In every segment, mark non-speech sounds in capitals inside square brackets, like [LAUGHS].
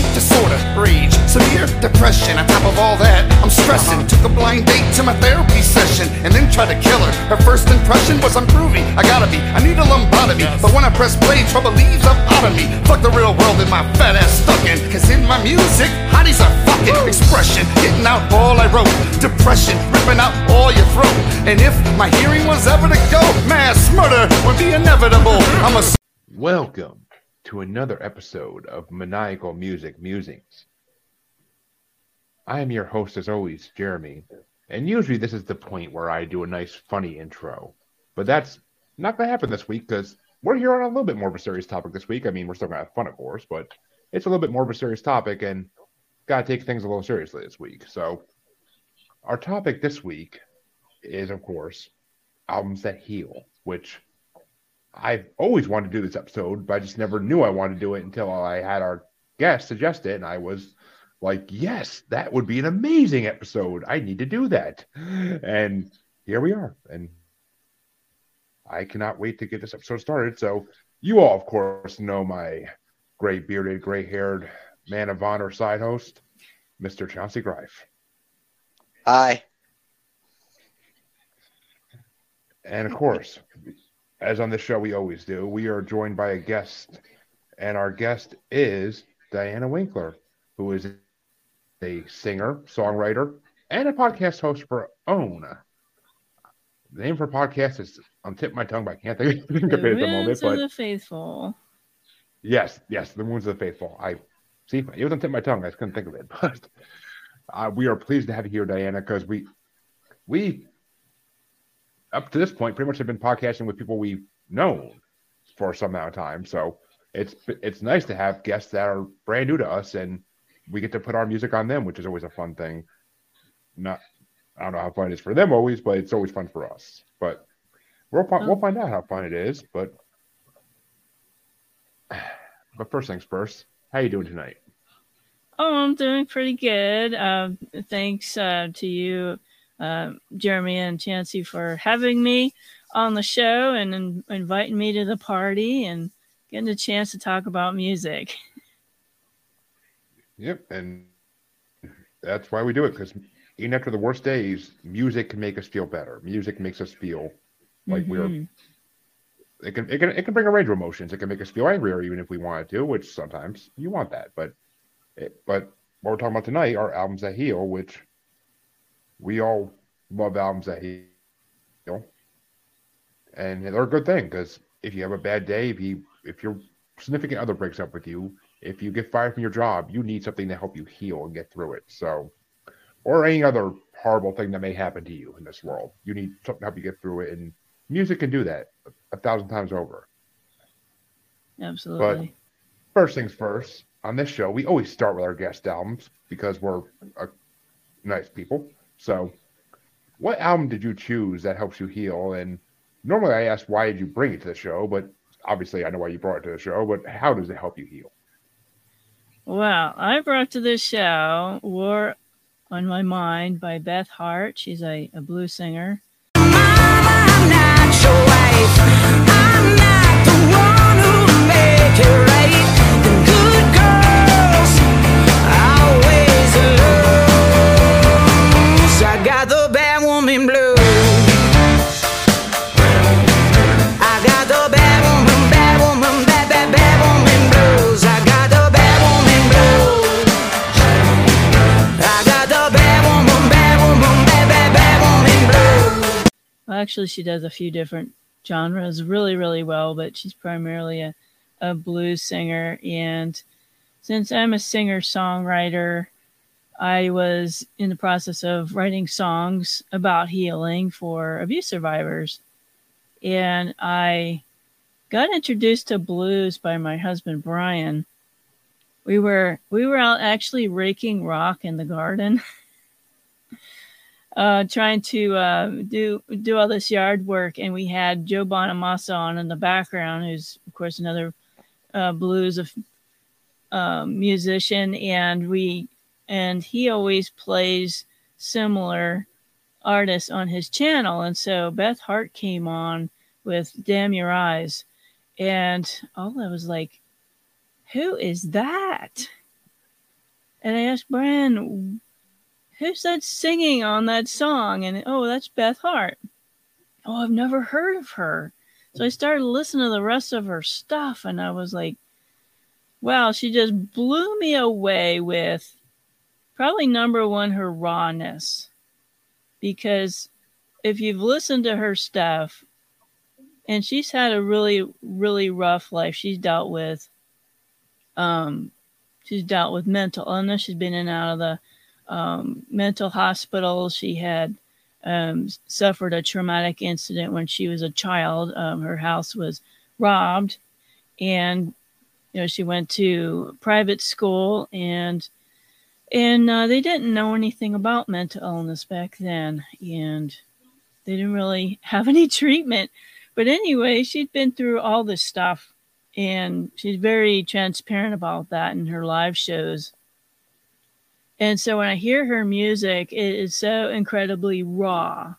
panic disorder, rage, severe depression. On top of all that, I'm stressing. Took a blind date to my therapy session and then tried to kill her. Her first impression was I'm groovy. I gotta be. I need a lobotomy. But when I press play, trouble leaves up out of me. Fuck the real world and my fat ass stuck in. Cause in my music, hotties are fucking expression. Getting out all I wrote. Depression, ripping out all your throat. And if my hearing was ever to go, mass murder would be inevitable. I'm a Welcome to another episode of Maniacal Music Musings. I am your host, as always, Jeremy, and usually this is the point where I do a nice, funny intro. But that's not going to happen this week because we're here on a little bit more of a serious topic this week. I mean, we're still going to have fun, of course, but it's a little bit more of a serious topic and got to take things a little seriously this week. So, our topic this week is, of course, albums that heal, which I've always wanted to do this episode, but I just never knew I wanted to do it until I had our guest suggest it, and I was like, "Yes, that would be an amazing episode. I need to do that." And here we are, and I cannot wait to get this episode started. So, you all, of course, know my gray bearded, gray haired man of honor side host, Mr. Chauncey Greif. Hi. And of course, as on this show we always do, we are joined by a guest, and our guest is Diana Winkler, who is a singer, songwriter, and a podcast host for Own. The name for podcast is on tip of my tongue, but I can't think, of [LAUGHS] it at the moment. But the Faithful. yes, yes, the Wounds of the Faithful. I see it was on tip of my tongue. I just couldn't think of it, [LAUGHS] but uh, we are pleased to have you here, Diana, because we we up to this point pretty much have been podcasting with people we've known for some amount of time. So it's it's nice to have guests that are brand new to us and we get to put our music on them, which is always a fun thing. Not I don't know how fun it is for them always, but it's always fun for us. But we'll find we'll find out how fun it is. But [SIGHS] but first things first, how you doing tonight? Oh, I'm doing pretty good. Um, thanks uh, to you, uh, Jeremy and Chancey, for having me on the show and in- inviting me to the party and getting a chance to talk about music. [LAUGHS] Yep, and that's why we do it because even after the worst days, music can make us feel better. Music makes us feel like we're. Mhm. It can, it can it can bring a range of emotions. It can make us feel angrier even if we wanted to, which sometimes you want that. But it, but what we're talking about tonight are albums that heal, which we all love albums that heal, and they're a good thing because if you have a bad day, if you if your significant other breaks up with you, if you get fired from your job, you need something to help you heal and get through it. So, or any other horrible thing that may happen to you in this world, you need something to help you get through it. And music can do that a thousand times over. Absolutely. But First things first, on this show, we always start with our guest albums because we're uh, nice people. So, what album did you choose that helps you heal? And normally I ask, why did you bring it to the show? But obviously, I know why you brought it to the show. But how does it help you heal? Well, I brought to this show War in My Mind by Beth Hart. She's a, a blues singer. I actually, she does a few different genres really, really well, but she's primarily a, a blues singer. And since I'm a singer songwriter, I was in the process of writing songs about healing for abuse survivors. And I got introduced to blues by my husband Brian. We were we were out actually raking rock in the garden. [LAUGHS] uh, trying to uh, do do all this yard work, and we had Joe Bonamassa on in the background, who's of course another uh, blues of um, musician, and we and he always plays similar artists on his channel, and so Beth Hart came on with "Damn Your Eyes," and all I was like, "Who is that?" And I asked Brian, who's that singing on that song? And oh, that's Beth Hart. Oh, I've never heard of her. So I started listening to the rest of her stuff, and I was like, wow, she just blew me away with probably number one, her rawness. Because if you've listened to her stuff, and she's had a really, really rough life, she's dealt with, um, she's dealt with mental illness. She's been in and out of the um, mental hospital. She had um, suffered a traumatic incident when she was a child. Um, her house was robbed, and you know she went to private school, and and uh, they didn't know anything about mental illness back then, and they didn't really [LAUGHS] have any treatment. But anyway, she'd been through all this stuff, and she's very transparent about that in her live shows. And so when I hear her music, it is so incredibly raw.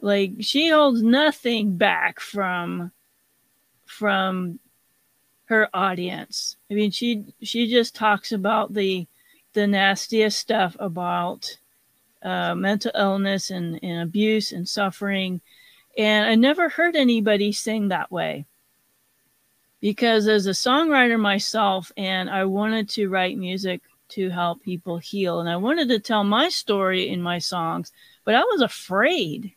Like she holds nothing back from from her audience. I mean, she she just talks about the the nastiest stuff about uh, mental illness and, and abuse and suffering. And I never heard anybody sing that way because as a songwriter myself, and I wanted to write music to help people heal. And I wanted to tell my story in my songs, but I was afraid.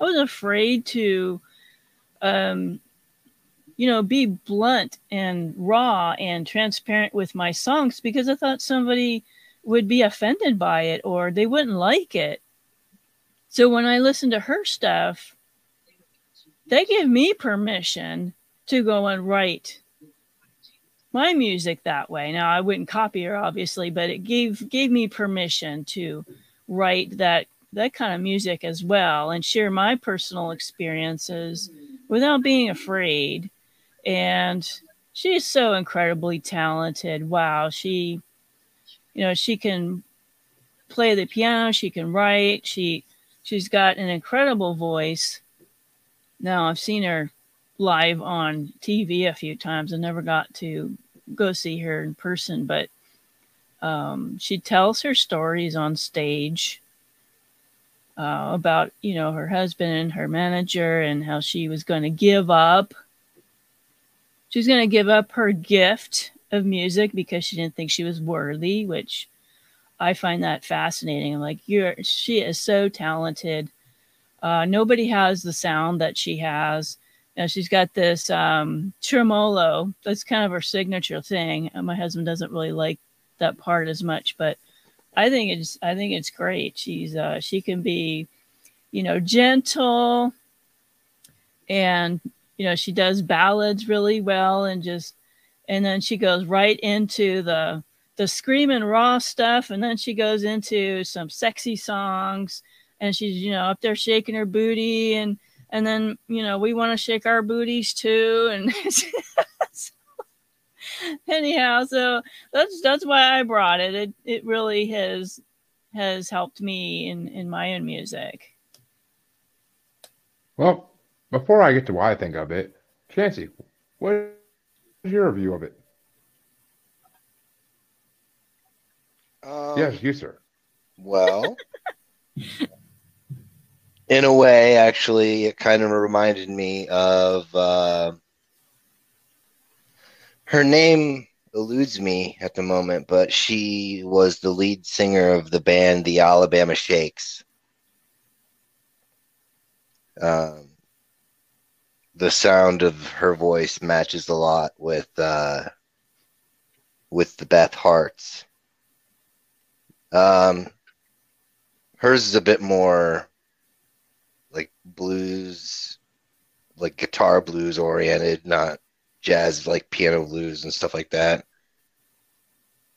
I was afraid to, um, you know, be blunt and raw and transparent with my songs because I thought somebody would be offended by it or they wouldn't like it. So when I listened to her stuff, they give me permission to go and write my music that way. Now I wouldn't copy her obviously, but it gave gave me permission to write that that kind of music as well and share my personal experiences without being afraid. And she's so incredibly talented. Wow, she you know, she can play the piano, she can write, she she's got an incredible voice. Now I've seen her live on TV a few times. I never got to go see her in person, but um, she tells her stories on stage uh, about you know her husband and her manager and how she was going to give up. She's going to give up her gift of music because she didn't think she was worthy, which I find that fascinating. I'm like, you're she is so talented. Uh, nobody has the sound that she has know, she's got this um, tremolo. That's kind of her signature thing. Uh, my husband doesn't really like that part as much, but I think it's I think it's great. She's uh, she can be, you know, gentle, and you know she does ballads really well, and just and then she goes right into the the screaming raw stuff, and then she goes into some sexy songs, and she's you know up there shaking her booty and and then you know we want to shake our booties too and [LAUGHS] anyhow so that's that's why i brought it. It, it really has has helped me in in my own music. Well before i get to why i think of it chancy what is your view of it? Um, yes you sir. Well, [LAUGHS] in a way, actually, it kind of reminded me of uh, her name eludes me at the moment, but she was the lead singer of the band the Alabama Shakes. Um, the sound of her voice matches a lot with uh, with the Beth Harts. Um, hers is a bit more like blues, like guitar blues oriented, not jazz like piano blues and stuff like that.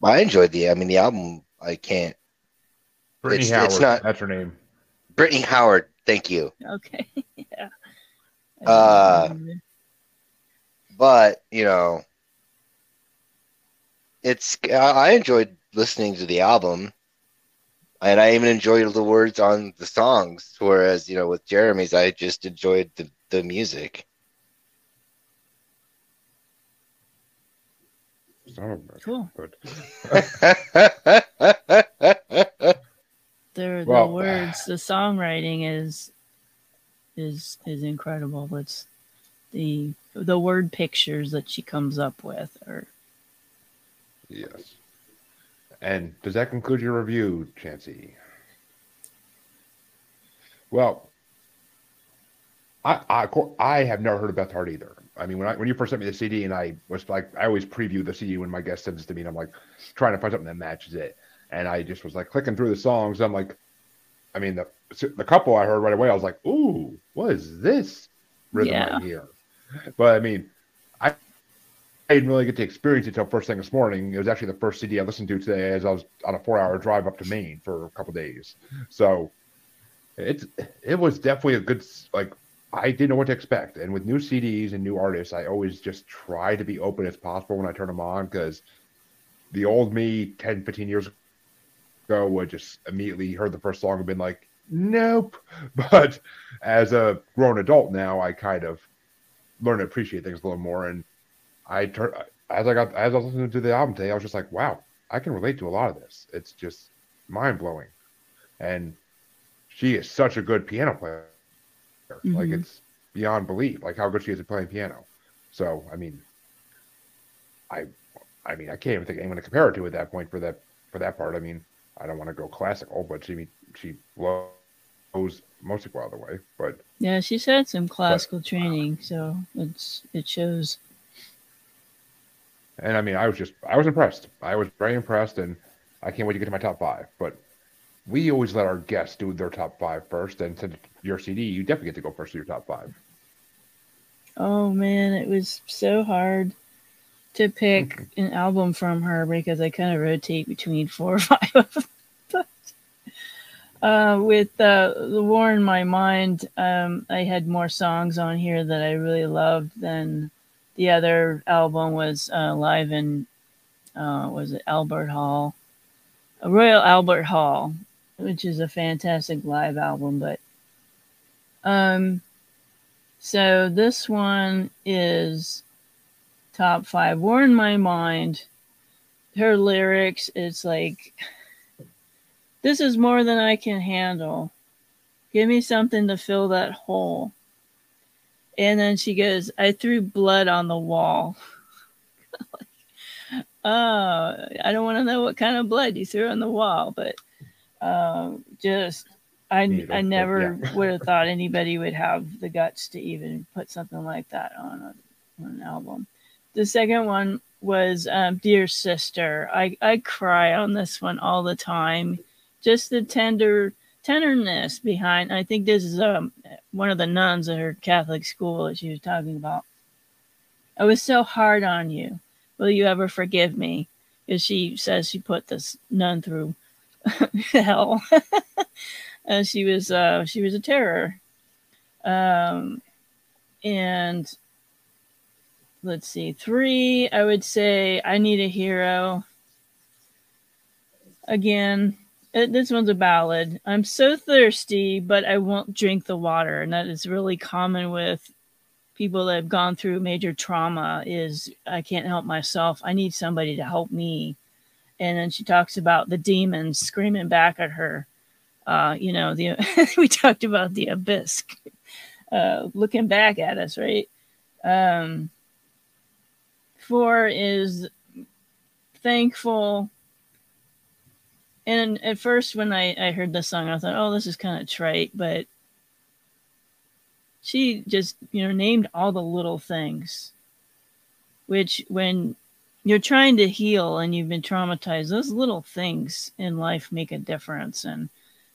I enjoyed the. I mean, the album. I can't. brittany It's- howard it's not- that's her name Brittany Howard. Thank you. okay [LAUGHS] yeah Uh, But you know, it's. I I enjoyed listening to the album, and I even enjoyed the words on the songs. Whereas you know, with Jeremy's, I just enjoyed the the music. Son Cool. But [LAUGHS] The Well, the words, the songwriting is is is incredible. It's the the word pictures that she comes up with are yes. And does that conclude your review, Chancy? Well, I, I I have never heard of Beth Hart either. I mean, when I when you first sent me the CD, and I was like, I always preview the CD when my guest sends it to me, and I'm like trying to find something that matches it, and I just was like clicking through the songs. I'm like, I mean, the the couple I heard right away, I was like, ooh, what is this rhythm Yeah. right here? But I mean, didn't really get to experience it until first thing this morning. It was actually the first CD I listened to today as I was on a four hour drive up to Maine for a couple days. So it's it was definitely a good like I didn't know what to expect. And with new CDs and new artists, I always just try to be open as possible when I turn them on because the old me 10, 15 years ago would just immediately heard the first song and been like, nope. [LAUGHS] But as a grown adult now, I kind of learn to appreciate things a little more. And I turn as I got as I was listening to the album today, I was just like, wow, I can relate to a lot of this. It's just mind blowing. And she is such a good piano player. Like Mhm. it's beyond belief, like how good she is at playing piano. So I mean, I, I mean, I can't even think of anyone to compare her to at that point for that for that part. I mean, I don't want to go classical, but she she blows most of the way. But yeah, she's had some classical training, so it's it shows. And I mean, I was just I was impressed. I was very impressed, and I can't wait to get to my top five. But we always let our guests do their top five first, and since your CD, you definitely get to go first to your top five. Oh man, it was so hard to pick [LAUGHS] an album from her because I kind of rotate between four or [LAUGHS] five of them. But, uh, with uh, the War in My Mind, um, I had more songs on here that I really loved than the other album was uh, live in, uh, was it Albert Hall? Royal Albert Hall, which is a fantastic live album, but um, so this one is top five. War in My Mind. Her lyrics, it's like, this is more than I can handle. Give me something to fill that hole. And then she goes, I threw blood on the wall. oh, [LAUGHS] I don't want to know what kind of blood you threw on the wall, but um, just I, Needle, I never yeah. [LAUGHS] would have thought anybody would have the guts to even put something like that on, a, on an album. The second one was um, Dear Sister. I, I cry on this one all the time. Just the tender tenderness behind. I think this is um, one of the nuns at her Catholic school that she was talking about. I was so hard on you. Will you ever forgive me? Because she says she put this nun through [LAUGHS] hell. [LAUGHS] uh, she was uh, she was a terror. Um, and let's see, three. I would say I need a hero. Again, this one's a ballad. I'm so thirsty, but I won't drink the water, and that is really common with people that have gone through major trauma. Is I can't help myself. I need somebody to help me. And then she talks about the demons screaming back at her uh, you know, the [LAUGHS] we talked about the abyss [LAUGHS] uh, looking back at us, right? Um, four is thankful. And at first, when I, I heard the song, I thought, oh, this is kind of trite, but she just, you know, named all the little things, which when you're trying to heal and you've been traumatized, those little things in life make a difference. And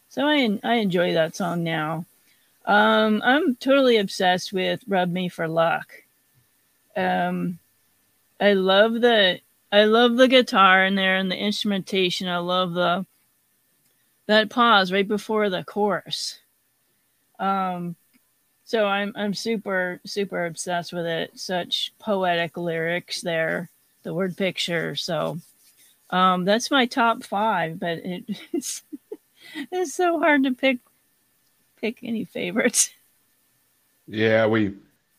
so I I enjoy that song now. Um, I'm totally obsessed with "Rub Me for Luck." Um, I love the I love the guitar in there and the instrumentation. I love the that pause right before the chorus. Um, so I'm I'm super super obsessed with it. Such poetic lyrics there. The word picture. So um, that's my top five, but it, [LAUGHS] it's it's so hard to pick pick any favorites. Yeah, we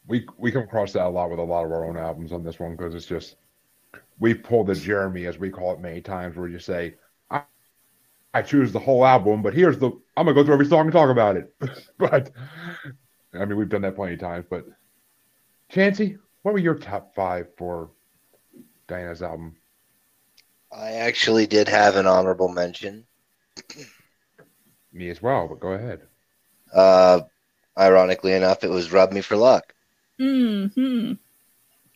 we we come across that a lot with a lot of our own albums on this one because it's just we pulled the Jeremy, as we call it many times, where you say, I, I choose the whole album, but here's the, I'm going to go through every song and talk about it. [LAUGHS] but, I mean, we've done that plenty of times. But, Chancey, what were your top five for Diana's album? I actually did have an honorable mention. [CLEARS THROAT] Me as well, but go ahead. Uh, ironically enough, it was "Rub Me for Luck." hmm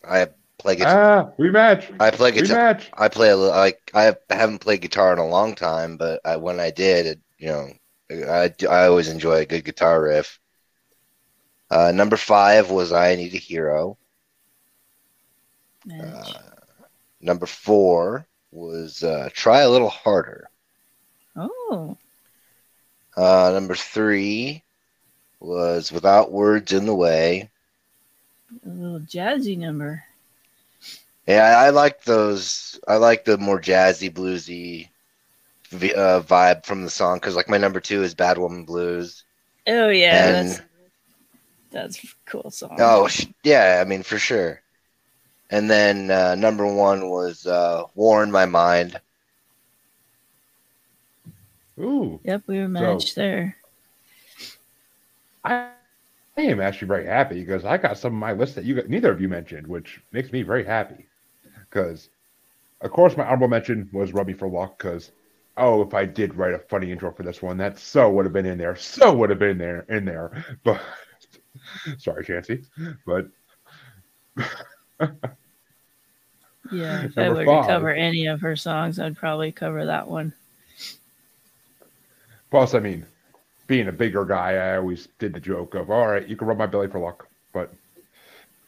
I play guitar. Ah, rematch. I play guitar. Rematch. I play a little. Like I haven't played guitar in a long time, but I, when I did, it, you know, I I always enjoy a good guitar riff. Uh, number five was "I Need a Hero." Uh, number four was uh, "Try a Little Harder." oh, Uh, number three was "Without Words in the Way." a little jazzy number. Yeah, I like those. I like the more jazzy, bluesy uh, vibe from the song because, like, my number two is "Bad Woman Blues." Oh yeah, And- that's that's a cool song. Oh, yeah, I mean for sure. And then uh, number one was uh, "War in My Mind." Ooh. Yep, we were matched there. I, I am actually very happy because I got some of my list that you got, neither of you mentioned, which makes me very happy. Because, of course, my honorable mention was Rub Me for Luck. Because, oh, if I did write a funny intro for this one, that so would have been in there. So would have been there in there. But [LAUGHS] sorry, Chancey. But [LAUGHS] Yeah, if I were five. to cover any of her songs, I'd probably cover that one. plus, I mean, being a bigger guy, I always did the joke of, all right, you can rub my belly for luck, but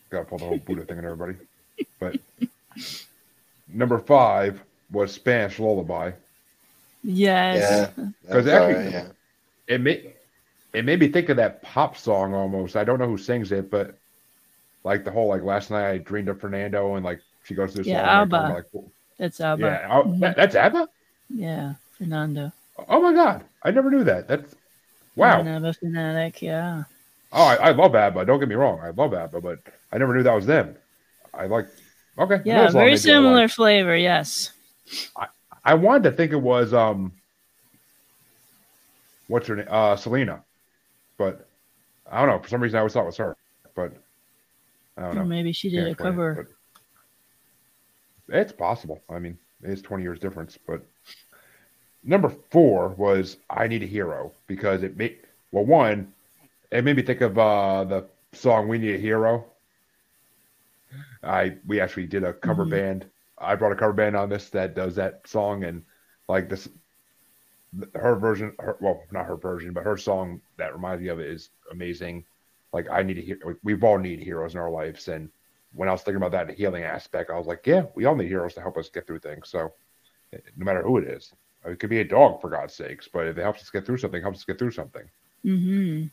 gotta pull the whole Buddha thing on everybody. But number five was Spanish Lullaby. Yes. Because That's actually- alright, yeah. it made it made me think of that pop song almost. I don't know who sings it, but like the whole like last night I dreamed of Fernando and like she goes through the Yeah, song. like, ABBA. Like, well, That's Abba. yeah, oh, Mhm. that, that's ABBA. Yeah, Fernando. Oh my god, I never knew that. That's wow. An ABBA fanatic. Yeah. Oh, I, I love ABBA. Don't get me wrong, I love ABBA, but I never knew that was them. I like. Okay. Yeah, it's a lot very similar flavor. Yes. I I wanted to think it was um. What's her name? Uh, Selena, but I don't know. For some reason, I always thought it was her, but I don't know. Maybe she did a explain it, cover. it's possible. I mean, it's 20 years difference. But number four was I Need a Hero because it made, well, one, it made me think of uh, the song We Need a Hero. I We actually did a cover Mhm. band. I brought a cover band on this that does that song and like this, her version, her, well, not her version, but her song that reminds me of it is amazing. Like I need to hear We've all need heroes in our lives, and when I was thinking about that healing aspect, I was like, yeah, we all need heroes to help us get through things. So no matter who it is, it could be a dog for God's sakes, but if it helps us get through something, it helps us get through something. Mm-hmm.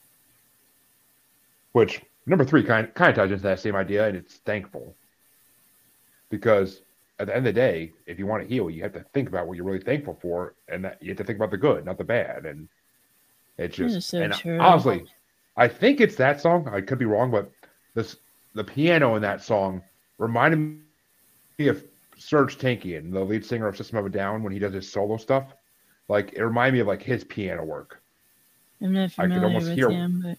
Which number three kind kind of ties into that same idea, and it's thankful. Because at the end of the day, if you want to heal, you have to think about what you're really thankful for, and that you have to think about the good, not the bad. And it's just so and uh, true. honestly, I think it's that song. I could be wrong, but this the piano in that song reminded me of Serj Tankian, the lead singer of System of a Down, when he does his solo stuff. Like it reminded me of like his piano work. I'm not I could familiar almost with hear- him, but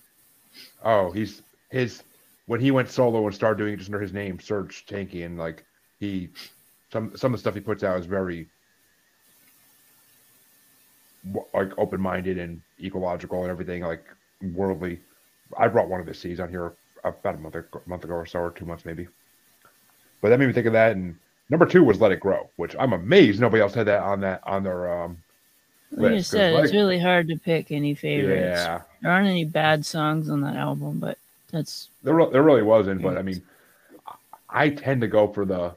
Oh, he's his when he went solo and started doing it just under his name, Serj and Like he, some some of the stuff he puts out is very like open minded and ecological and everything, like worldly. I brought one of his CDs on here about a month ago, month ago or so, or two months maybe. But that made me think of that. And number two was Let It Grow, which I'm amazed nobody else had that on that on their um. like I said, it's It- really hard to pick any favorites. Yeah, There aren't any bad songs on that album, but that's There, there really wasn't, but I mean, I- tend to go for the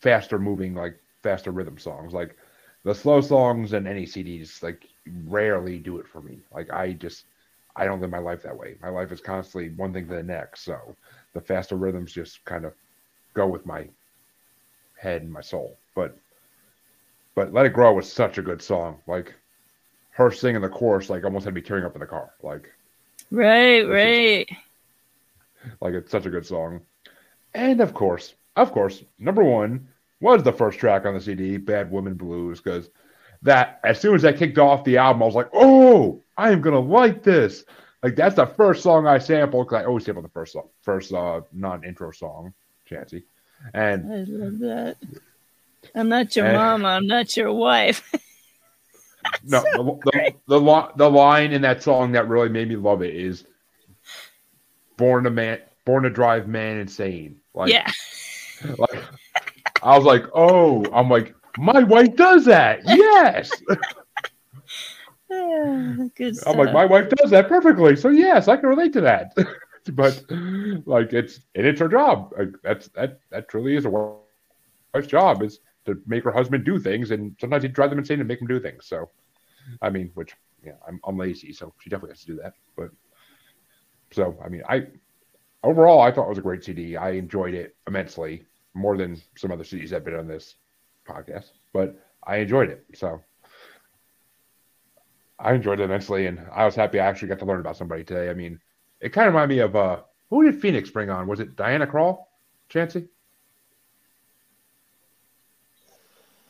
faster moving, like faster rhythm songs. Like the slow songs and any CDs, like rarely do it for me. Like I just, I don't live my life that way. My life is constantly one thing to the next. So the faster rhythms just kind of go with my head and my soul. But, but Let It Grow was such a good song. Like her singing the chorus, like almost had me tearing up in the car. Like right, right. [LAUGHS] Like it's such a good song. And of course, of course, number one was the first track on the CD, Bad Woman Blues, because that as soon as that kicked off the album, I was like, oh, I am gonna like this. Like that's the first song I sampled because I always sample the first song, first uh, non-intro song, Chancy. And I love that. I'm not your And- mama. I'm not your wife. [LAUGHS] no, so the, the, the, the line in that song that really made me love it is "Born a man, born to drive man insane." Like, yeah. [LAUGHS] like I was like, oh, I'm like, my wife does that. Yes. [LAUGHS] Ah, Good stuff. I'm like, my wife does that perfectly. So yes, I can relate to that. [LAUGHS] but like, it's and it's her job. Like, that's that that truly is a wife's job is to make her husband do things, and sometimes you drive them insane and make them do things. So, I mean, which yeah, I'm I'm lazy, so she definitely has to do that. But so I mean, I overall I thought it was a great CD. I enjoyed it immensely more than some other CDs I've been on this podcast, but I enjoyed it. So. I enjoyed it immensely, and I was happy I actually got to learn about somebody today. I mean, it kind of reminded me of uh, who did Phoenix bring on? Was it Diana Krall, Chancy?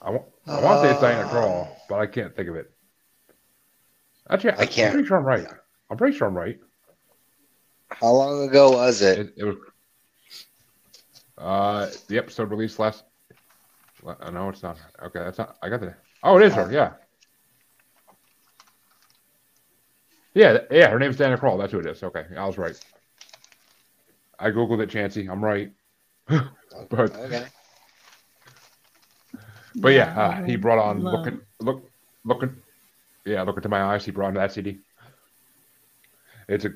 I want, I want to say it's Diana Krall, but I can't think of it. Actually, I can't- I'm pretty sure I'm right. I'm pretty sure I'm right. How long ago was it? It, it was. Uh, the episode released last. Uh, no, it's not. Okay, that's not. I got the. Oh, it is her. Yeah. Yeah, yeah. Her name's Diana Krall. That's who it is. Okay, I was right. I googled it, Chancy. I'm right. [LAUGHS] but Okay. but yeah, uh, he brought on Love. looking look looking. Yeah, look into my eyes. He brought on that CD. It's a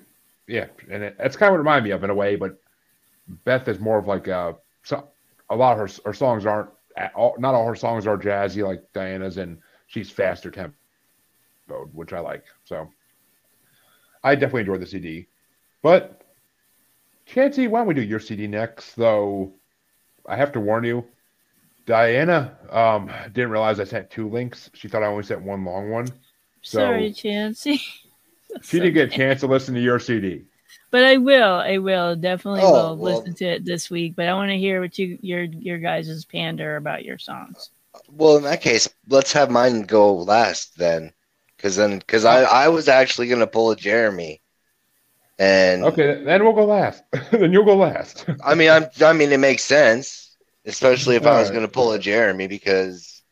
yeah, and it, that's kind of reminded me of in a way. But Beth is more of like a so a lot of her her songs aren't all, not all her songs are jazzy like Diana's, and she's faster tempo, which I like. So I definitely enjoyed the CD. But Chancy, why don't we do your CD next? Though I have to warn you, Diana um, didn't realize I sent two links. She thought I only sent one long one. So- Sorry, Chancey. [LAUGHS] She didn't get a chance to listen to your CD. But I will. I will definitely Oh, will well- listen to it this week. But I want to hear what you your your guys' pander about your songs. Well, in that case, let's have mine go last then, because then because I I was actually gonna pull a Jeremy, and Okay, then we'll go last. [LAUGHS] then you'll go last. I mean I'm I mean it makes sense, especially if I was Alright. gonna pull a Jeremy because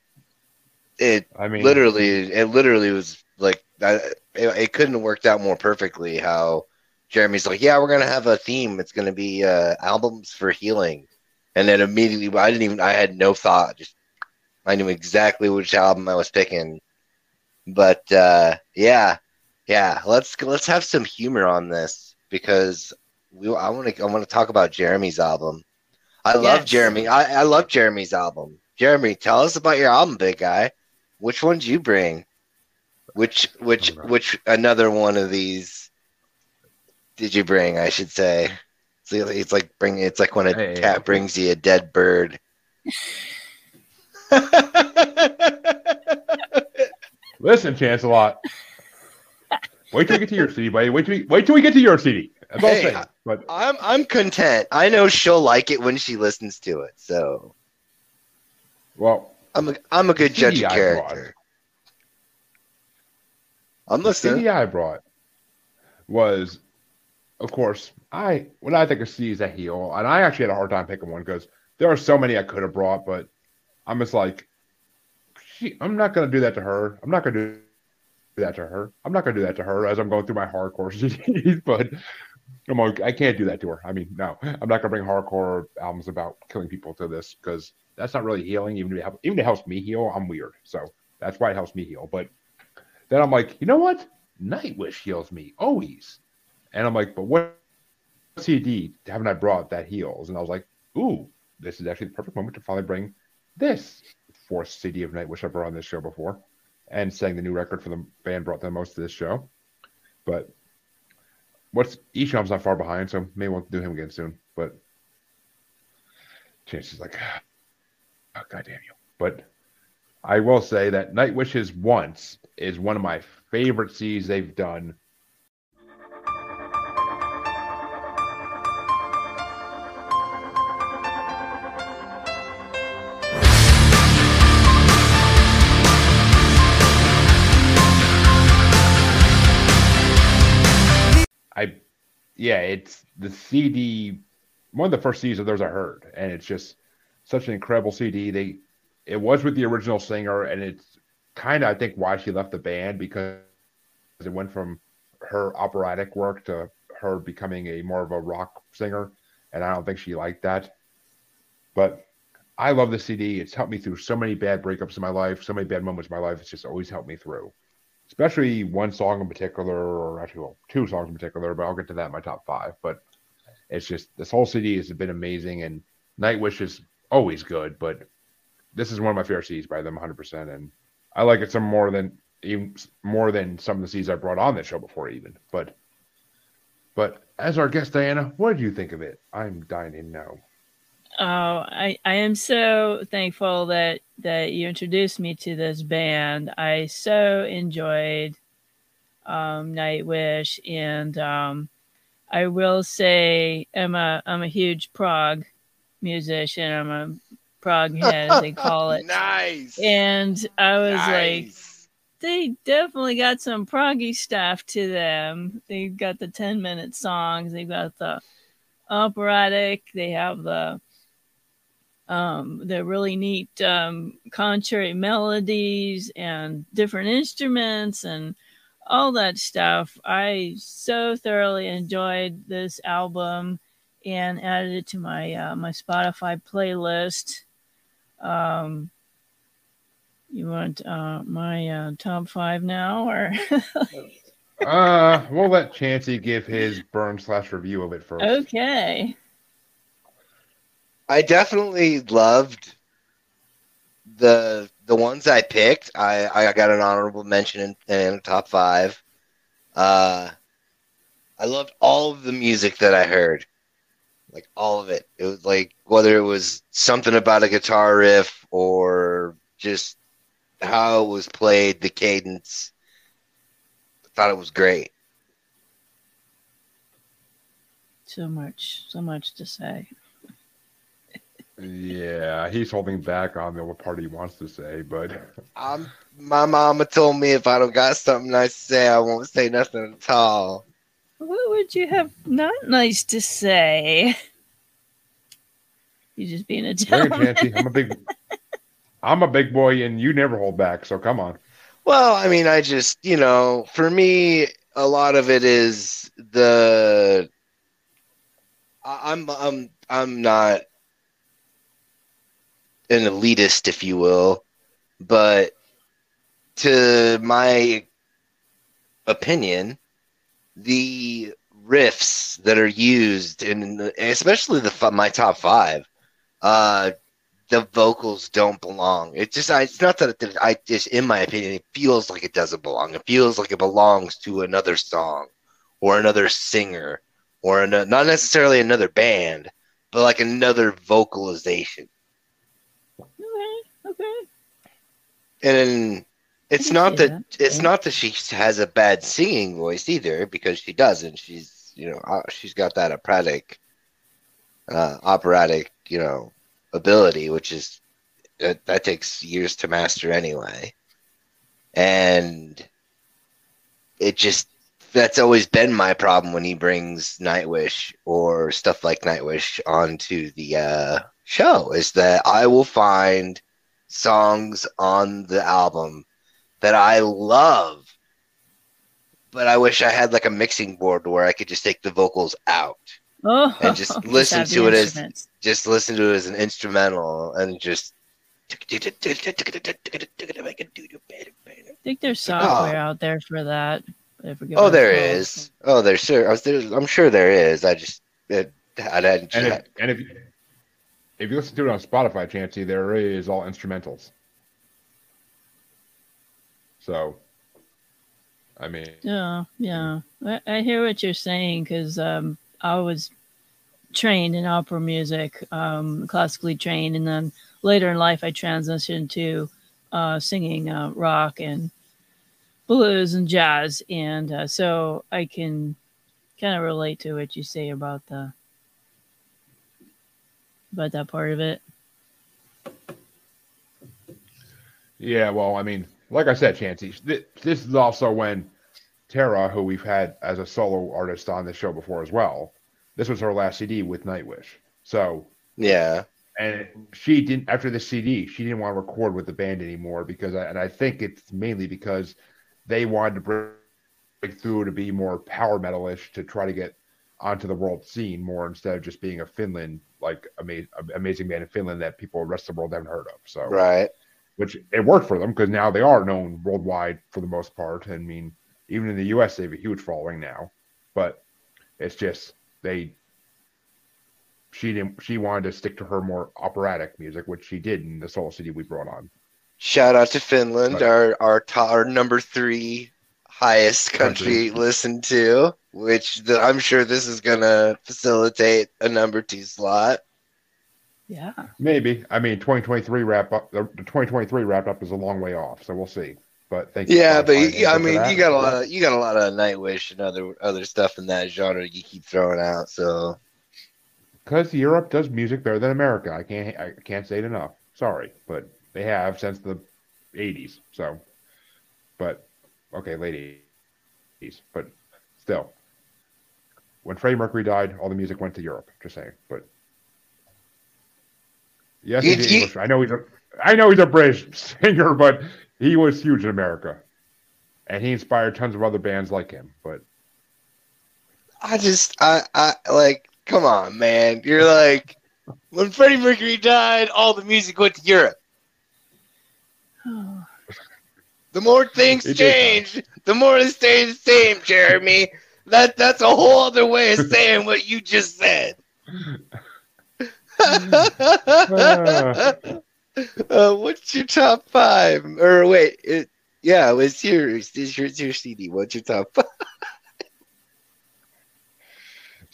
it I mean, literally it literally was like I, it, it couldn't have worked out more perfectly how Jeremy's like yeah we're gonna have a theme. It's gonna be uh albums for healing. And then immediately I didn't even I had no thought. Just I knew exactly which album I was picking. But uh yeah yeah let's let's have some humor on this because we I want to I want to talk about Jeremy's album. I love Jeremy I, I love Jeremy's album. Jeremy tell us about your album big guy. Which one did you bring which which which another one of these did you bring? I should say. It's, it's like bring. It's like when a Hey. cat brings you a dead bird. [LAUGHS] listen, Chance a lot. Wait till we get to your CD, buddy. Wait till we, wait till we get to your CD. That's all I'm Hey. But I'm I'm content. I know she'll like it when she listens to it. So well, I'm a I'm a good judge of character. I'm the. CD I brought was, of course, I when I think of CDs that heal, and I actually had a hard time picking one because there are so many I could have brought, but I'm just like, she, I'm not gonna do that to her. I'm not gonna do that to her. I'm not gonna do that to her as I'm going through my hardcore [LAUGHS] CDs, but. I'm like, I can't do that to her. I mean, no, I'm not gonna bring hardcore albums about killing people to this because that's not really healing. Even if it, help, even if it helps me heal, I'm weird. So that's why it helps me heal. But then I'm like, you know what? Nightwish heals me always. And I'm like, but what CD haven't I brought that heals? And I was like, ooh, this is actually the perfect moment to finally bring this fourth CD of Nightwish I brought on this show before and sang the new record for the band brought the most to this show. But what's Esham's not far behind, so maybe we'll do him again soon. But Chance is like, ah, oh, God damn you. But I will say that Nightwish's Once is one of my favorite CDs they've done. I, yeah, it's the CD, one of the first CDs of there's I heard, and it's just such an incredible CD. They it was with the original singer, and it's kind of I think why she left the band because it went from her operatic work to her becoming a more of a rock singer, and I don't think she liked that. But I love the CD. It's helped me through so many bad breakups in my life, so many bad moments in my life. It's just always helped me through. Especially one song in particular, or actually well, two songs in particular, but I'll get to that in my top five. But it's just this whole CD has been amazing, and Nightwish is always good, but this is one of my favorite CDs by them, 100%. And I like it some more than even more than some of the CDs I brought on this show before, even. But but as our guest Diana, what did you think of it? I'm dying to know. Oh, I, I am so thankful that that you introduced me to this band. I so enjoyed um, Nightwish, and um, I will say I'm a I'm a huge prog musician. I'm a prog head, they call it. [LAUGHS] nice. And I was like, they definitely got some proggy stuff to them. They've got the 10 minute songs, they've got the operatic, they have the um the really neat um contrary melodies and different instruments and all that stuff. I so thoroughly enjoyed this album and added it to my uh, my Spotify playlist. Um, you want uh, my uh, top five now, or [LAUGHS] Uh, we'll let Chancey give his burn slash review of it first. okay? I definitely loved the the ones I picked. I I got an honorable mention in, in top five. Uh, I loved all of the music that I heard, like all of it. It was like whether it was something about a guitar riff or just how it was played, the cadence. I thought it was great. So much, so much to say. [LAUGHS] Yeah, he's holding back on the what part he wants to say, but [LAUGHS] Um, my mama told me if I don't got something nice to say, I won't say nothing at all. What would you have not nice to say? You just being a Hey, gentleman. Chancey, I'm a big, [LAUGHS] I'm a big boy, and you never hold back. So come on. Well, I mean, I just, you know, for me, a lot of it is the. I'm, I'm, I'm not an elitist, if you will, but to my opinion, the riffs that are used in, especially the my top five, uh, the vocals don't belong. It just, I, it's not that it, I just, in my opinion, it feels like it doesn't belong. It feels like it belongs to another song or another singer or an, not necessarily another band, but like another vocalization. Okay, okay. And it's not that, that, it's not that she has a bad singing voice either, because she doesn't. She's, you know, uh, she's got that operatic, uh, operatic, you know, ability, which is that, that takes years to master anyway. And it just that's always been my problem when he brings Nightwish or stuff like Nightwish onto the uh, show is that I will find songs on the album that I love, but I wish I had like a mixing board where I could just take the vocals out Oh, And just [LAUGHS] listen to it as- just listen to it as an instrumental and just I think there's oh. software out there for that. I forget oh what it's there oh there's sure I was there, i'm sure there is. I just it, i didn't And if, and if if you listen to it on Spotify, Chancey, there is all instrumentals. So, I mean, Yeah, yeah. I, I hear what you're saying because um, I was trained in opera music, um, classically trained, and then later in life I transitioned to uh, singing uh, rock and blues and jazz, and uh, so I can kind of relate to what you say about the about that part of it. Yeah, well, I mean, like I said, Chancy, th- this is also when Tarja, who we've had as a solo artist on this show before as well, this was her last CD with Nightwish. So, Yeah. and she didn't after the CD, she didn't want to record with the band anymore because, I, and I think it's mainly because they wanted to break through to be more power metalish to try to get onto the world scene more instead of just being a Finland like ama- amazing band in Finland that people the rest of the world haven't heard of. So, Right. Which it worked for them because now they are known worldwide for the most part. I mean, even in the U.S., they have a huge following now, but it's just they. She didn't. She wanted to stick to her more operatic music, which she did in the solo CD we brought on. Shout out to Finland, Right. our our top, our number three highest country Country. listened to, which the, I'm sure this is gonna facilitate a number two slot. Yeah. Maybe. I mean, 2023 wrap up. The the 2023 wrap up is a long way off, so we'll see. But thank you. Yeah, for but finding you, I mean, that. you got a lot of you got a lot of Nightwish and other other stuff in that genre you keep throwing out. So because Europe does music better than America. I can't I can't say it enough. Sorry, but they have since the 80s. So, but okay, late 80s, but still, when Freddie Mercury died, all the music went to Europe. Just saying, but yes, he's English. I know he's a I know he's a British [LAUGHS] singer, but he was huge in America, and he inspired tons of other bands like him. But I just I I like come on, man. You're like when Freddie Mercury died, all the music went to Europe. [SIGHS] The more things It change, the more it stays the same, Jeremy. That that's a whole other way of saying what you just said. [LAUGHS] uh, what's your top five? Or wait, it, yeah, was yours. This your, your CD. What's your top five?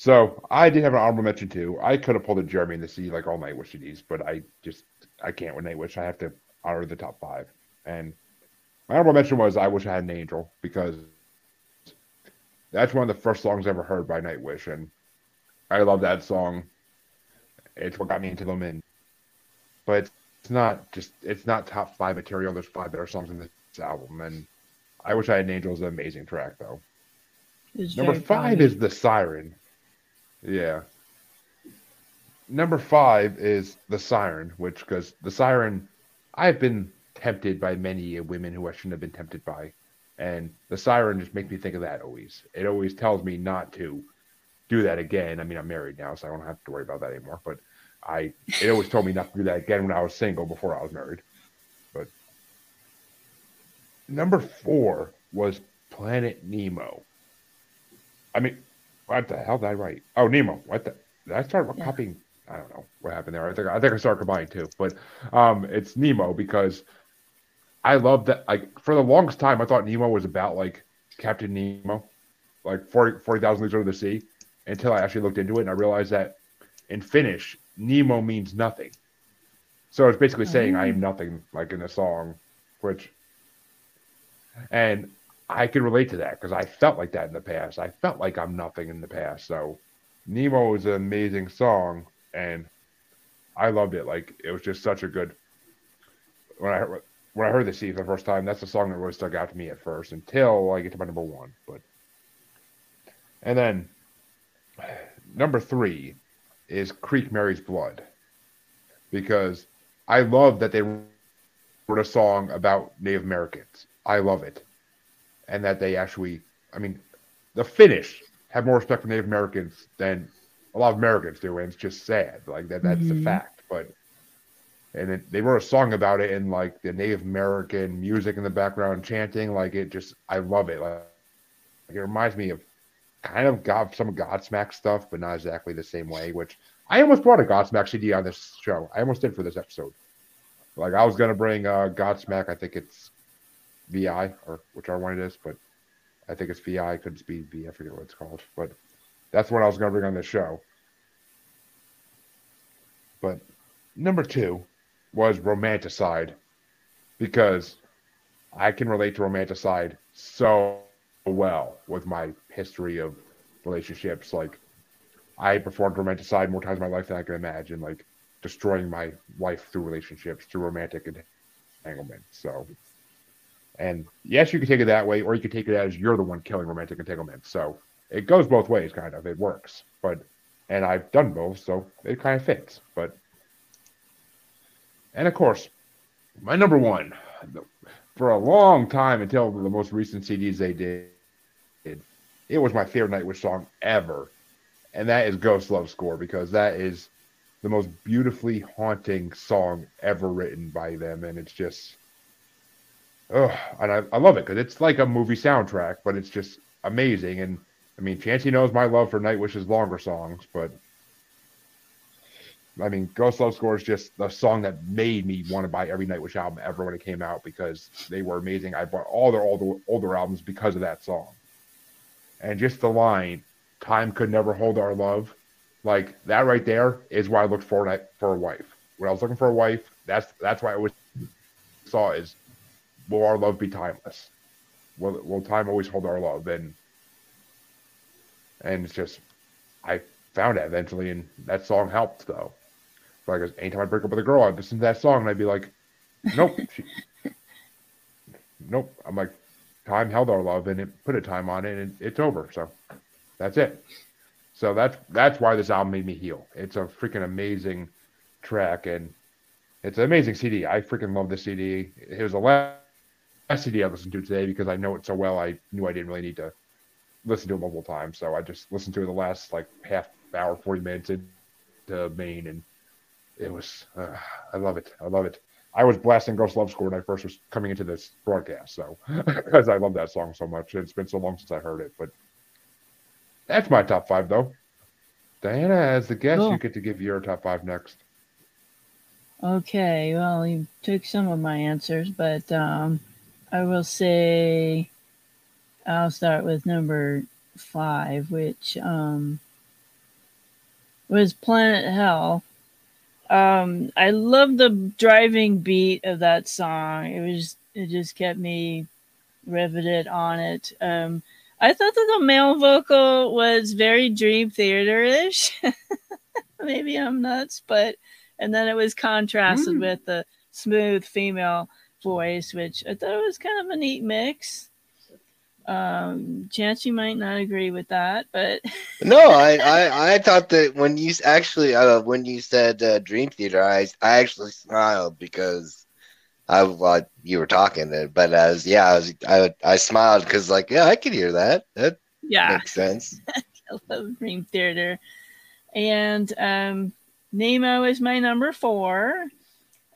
So I did have an honorable mention too. I could have pulled a Jeremy in the C like all Nightwish CDs, but I just I can't with Nightwish. I have to honor the top five. And my honorable mention was I Wish I Had an Angel because that's one of the first songs I ever heard by Nightwish, and I love that song. It's what got me into them, and but it's not just it's not top five material. There's five better songs in this album, and I Wish I Had an Angel is an amazing track though. it's Number five body. is the siren. Yeah. Number five is the siren, which because the siren, I've been tempted by many women who I shouldn't have been tempted by, and the siren just makes me think of that always. It always tells me not to do that again. I mean, I'm married now, so I don't have to worry about that anymore. But I, it always told me not to do that again when I was single before I was married. But number four was Planet Nemo. I mean, what the hell did I write? Oh, Nemo. What the? Did I start Yeah. copying? I don't know what happened there. I think I think I started combining too, but um, it's Nemo because I love that. Like for the longest time, I thought Nemo was about like Captain Nemo, like 40 40,000 Leagues Under the Sea, until I actually looked into it and I realized that in Finnish, Nemo means nothing. So it's basically oh. saying I am nothing, like in the song, which, and I can relate to that because I felt like that in the past. I felt like I'm nothing in the past. So Nemo is an amazing song, and I loved it. Like it was just such a good. When I heard, when I heard the C for the first time, that's the song that really stuck out to me at first until I get to my number one. But and then number three is Creek Mary's Blood because I love that they wrote a song about Native Americans. I love it and that they actually, I mean, the Finnish have more respect for Native Americans than a lot of Americans do, and it's just sad. Like that, that's the Mhm. fact. But and it, they wrote a song about it, and like the Native American music in the background, chanting, like it just, I love it. Like, it reminds me of kind of got some Godsmack stuff, but not exactly the same way. Which I almost brought a Godsmack CD on this show. I almost did for this episode. Like I was gonna bring uh, Godsmack. I think it's VI or whichever one it is, but I think it's VI. Could just be V. I forget what it's called, but that's what I was to bring on this show. But number two was Romanticide because I can relate to Romanticide so well with my history of relationships. Like I performed Romanticide more times in my life than I can imagine. Like destroying my life through relationships, through romantic entanglement. So And yes, you can take it that way, or you can take it as you're the one killing romantic entanglement. So it goes both ways, kind of. It works, but and I've done both, so it kind of fits. But and of course, my number one for a long time until the most recent CDs they did, it was my favorite Nightwish song ever, and that is Ghost Love Score because that is the most beautifully haunting song ever written by them, and it's just, oh, and I, I love it because it's like a movie soundtrack, but it's just amazing. And I mean, Chancy knows my love for Nightwish's longer songs, but I mean, Ghost Love Score is just the song that made me want to buy every Nightwish album ever when it came out because they were amazing. I bought all their older older albums because of that song, and just the line, "Time could never hold our love." Like that right there is why I looked for for a wife. When I was looking for a wife, that's that's why I always saw is will our love be timeless? Will will time always hold our love? And and it's just I found it eventually, and that song helped though. So like anytime I break up with a girl, I'd listen to that song and I'd be like, nope, she, [LAUGHS] nope. I'm like, time held our love, and it put a time on it, and it's over. So that's it. So that's that's why this album made me heal. It's a freaking amazing track, and it's an amazing CD. I freaking love this CD. It was the last CD I listened to today because I know it so well. I knew I didn't really need to listen to it multiple times, so I just listened to it the last like half hour, forty minutes into main, and it was. Uh, I love it. I love it. I was blasting Ghost Love Score when I first was coming into this broadcast, so [LAUGHS] because I love that song so much. It's been so long since I heard it, but that's my top five, though. Diana, as the guest, Cool. you get to give your top five next. Okay, well, you took some of my answers, but um, I will say I'll start with number five, which um, was Planet Hell. Um, I love the driving beat of that song. It was it just kept me riveted on it. Um, I thought that the male vocal was very Dream Theater ish. [LAUGHS] Maybe I'm nuts, but and then it was contrasted Mm. with the smooth female voice, which I thought was kind of a neat mix. Um, Chance, you might not agree with that, but [LAUGHS] No, I, I, I thought that when you actually uh, when you said uh, Dream Theater, I I actually smiled because I well, you were talking, uh, but as yeah, I was I, I smiled because like yeah, I could hear that. That yeah, makes sense. [LAUGHS] I love Dream Theater. And um, Nemo is my number four.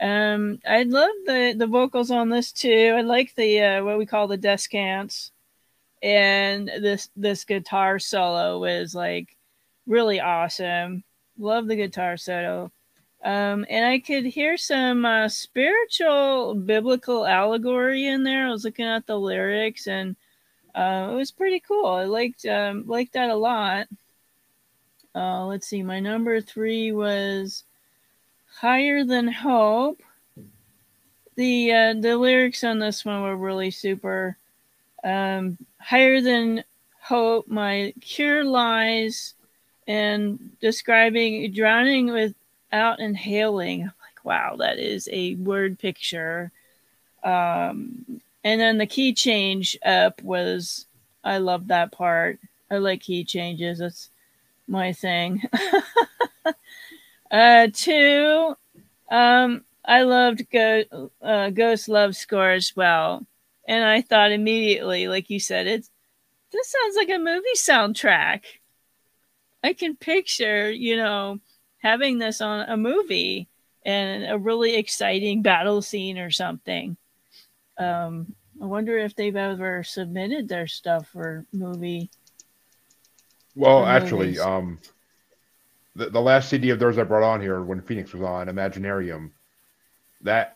Um, I love the the vocals on this too. I like the uh, what we call the descants, and this this guitar solo was like really awesome. Love the guitar solo. Um, and I could hear some uh, spiritual biblical allegory in there. I was looking at the lyrics and uh, it was pretty cool. I liked um, liked that a lot. Uh, let's see, my number three was "Higher Than Hope." The uh, the lyrics on this one were really super. Um, higher than hope, my cure lies, and describing drowning without inhaling. I'm like, wow, that is a word picture. Um, and then the key change up was I love that part. I like key changes. That's my thing. [LAUGHS] uh two, um, I loved Go- uh, Ghost Love Score as well. And I thought immediately, like you said, it's this sounds like a movie soundtrack. I can picture, you know, having this on a movie and a really exciting battle scene or something. Um, I wonder if they've ever submitted their stuff for movie. Well, For actually, um, the, the last CD of theirs I brought on here when Phoenix was on, Imaginarium, that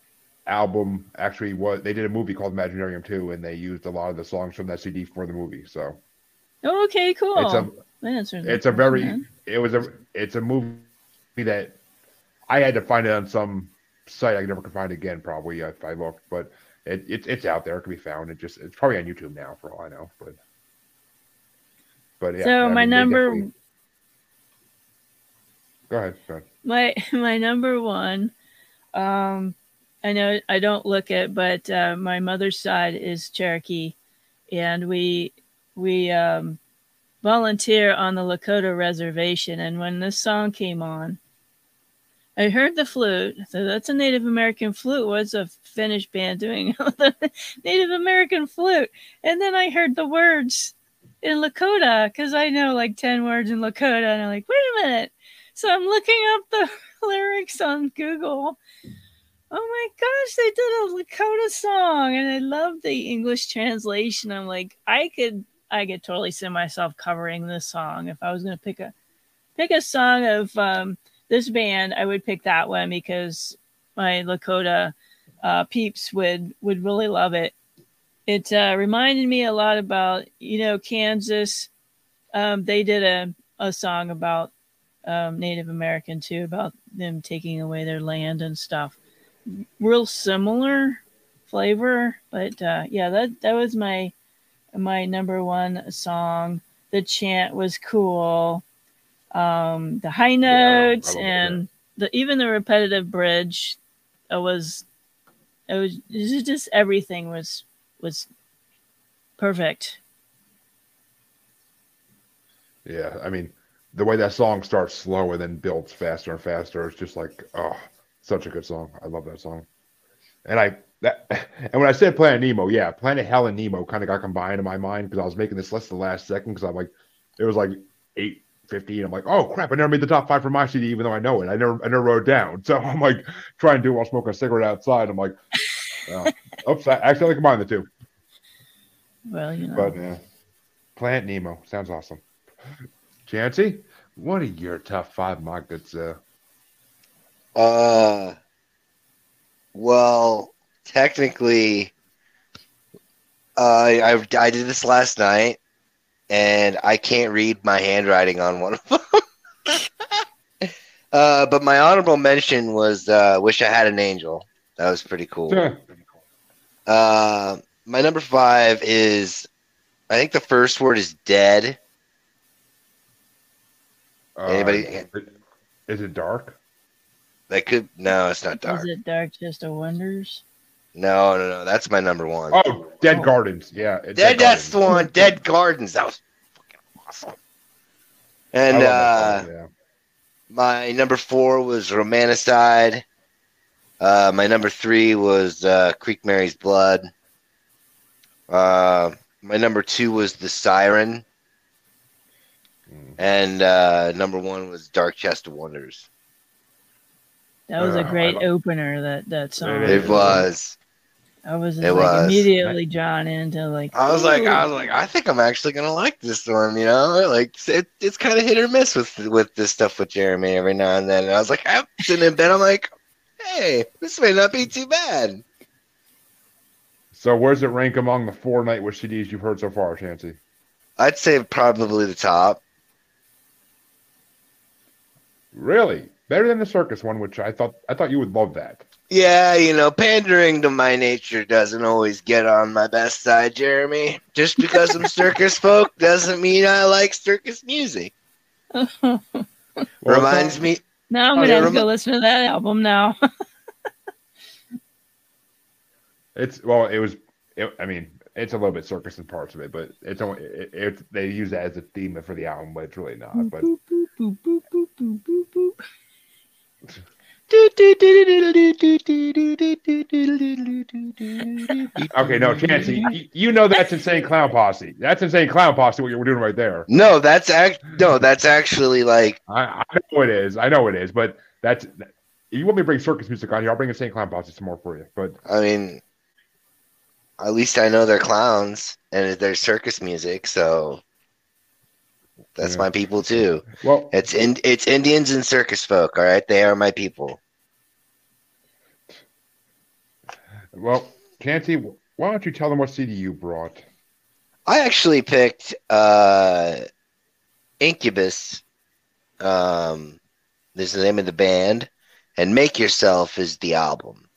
album actually was, they did a movie called Imaginarium 2 and they used a lot of the songs from that CD for the movie. So Oh, okay, cool. it's a, it's a very, then. it was a, it's a movie that I had to find it on some site I never could find again, probably if I looked, but it, it it's out there. It can be found. It just, it's probably on YouTube now for all I know, but, but yeah. so I my mean, number definitely- Go ahead. Go ahead. my [LAUGHS] my number one um I know I don't look it, but uh, my mother's side is Cherokee, and we we um, volunteer on the Lakota reservation. And when this song came on, I heard the flute. So that's a Native American flute. Was a Finnish band doing the [LAUGHS] Native American flute, and then I heard the words in Lakota because I know like ten words in Lakota, and I'm like, wait a minute. So I'm looking up the [LAUGHS] lyrics on Google. Oh my gosh, they did a Lakota song, and I love the English translation. I'm like, I could, I could totally see myself covering this song if I was gonna pick a, pick a song of um, this band. I would pick that one because my Lakota uh, peeps would would really love it. It uh, reminded me a lot about you know Kansas. Um, they did a a song about um, Native American too, about them taking away their land and stuff. Real similar flavor, but uh, yeah, that that was my my number one song. The chant was cool. Um, the high notes it, and the even the repetitive bridge it was it was, it was just everything was was perfect. Yeah, I mean, the way that song starts slow and then builds faster and faster, it's just like, oh, such a good song. I love that song. And I that [LAUGHS] and when I said Planet Nemo, yeah, Planet Hell and Nemo kind of got combined in my mind because I was making this list the last second because I'm like, it was like eight fifty, and I'm like, oh crap, I never made the top five for my CD, even though I know it. I never I never wrote it down. [LAUGHS] So I'm like trying to do it while smoking a cigarette outside. I'm like, oh, [LAUGHS] oops, I accidentally combined the two. Well, you know. But yeah, Planet Nemo sounds awesome. Chancy, what are your top five, my good sir? Uh, well, technically, uh, I I did this last night, and I can't read my handwriting on one of them. [LAUGHS] uh, but my honorable mention was uh, "Wish I Had an Angel." That was pretty cool. Yeah. Uh, my number five is, I think the first word is "dead." Anybody- Uh, Is it dark? That could no, it's not dark. Is it Dark Chest of Wonders? No, no, no. That's my number one. Oh, Dead Oh. Gardens. Yeah. it- Dead, that's the one. Dead Gardens. That was fucking awesome. And uh, song, yeah. my number four was Romanticide. Uh, my number three was uh, Creek Mary's Blood. Uh, my number two was The Siren. Mm. And uh, number one was Dark Chest of Wonders. That was Uh, a I great love- opener. That that song. It It was. I was it like was. immediately drawn into like. I was like. I was like, I think I'm actually gonna like this one. You know, like it, it's kind of hit or miss with with this stuff with Jeremy every now and then. And I was like, I'm sitting in bed. I'm like, hey, this may not be too bad. So where's it rank among the four Nightwish CDs you've heard so far, Chancy? I'd say probably the top. Really? Better than the circus one, which I thought I thought you would love that. Yeah, you know, pandering to my nature doesn't always get on my best side, Jeremy. Just because I'm circus [LAUGHS] folk doesn't mean I like circus music. [LAUGHS] Well, Reminds me, now I'm Oh, gonna yeah, have to rem- go listen to that album now. [LAUGHS] It's well, it was. It, I mean, it's a little bit circus in parts of it, but it's only it, it, they use that as a theme for the album, but it's really not. But Boop, boop, boop, okay, no, Chancy, you, know that's insane clown posse. That's insane clown posse. What you're doing right there. no, that's act, no, that's actually like, I, I know it is. I know it is, but that's. If you want me to bring circus music on here, I'll bring insane clown posse some more for you. But I mean, at least I know they're clowns and they're circus music, so that's Yeah. my people too. well, It's in, it's Indians and circus folk. All right, they are my people. well, Chancy, why don't you tell them what CD you brought? I actually picked uh, Incubus. Um, this is the name of the band, and Make Yourself is the album.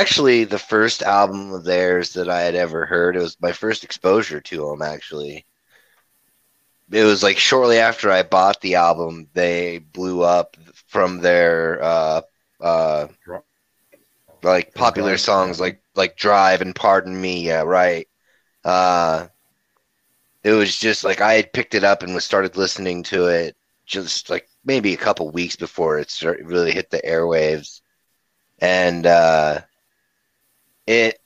Actually the first album of theirs that I had ever heard. It was my first exposure to them, actually. It was like shortly after I bought the album, they blew up from their uh, uh, like popular songs like like Drive and Pardon Me. Yeah, right. Uh, it was just like I had picked it up and was started listening to it just like maybe a couple weeks before it start, really hit the airwaves, and uh, it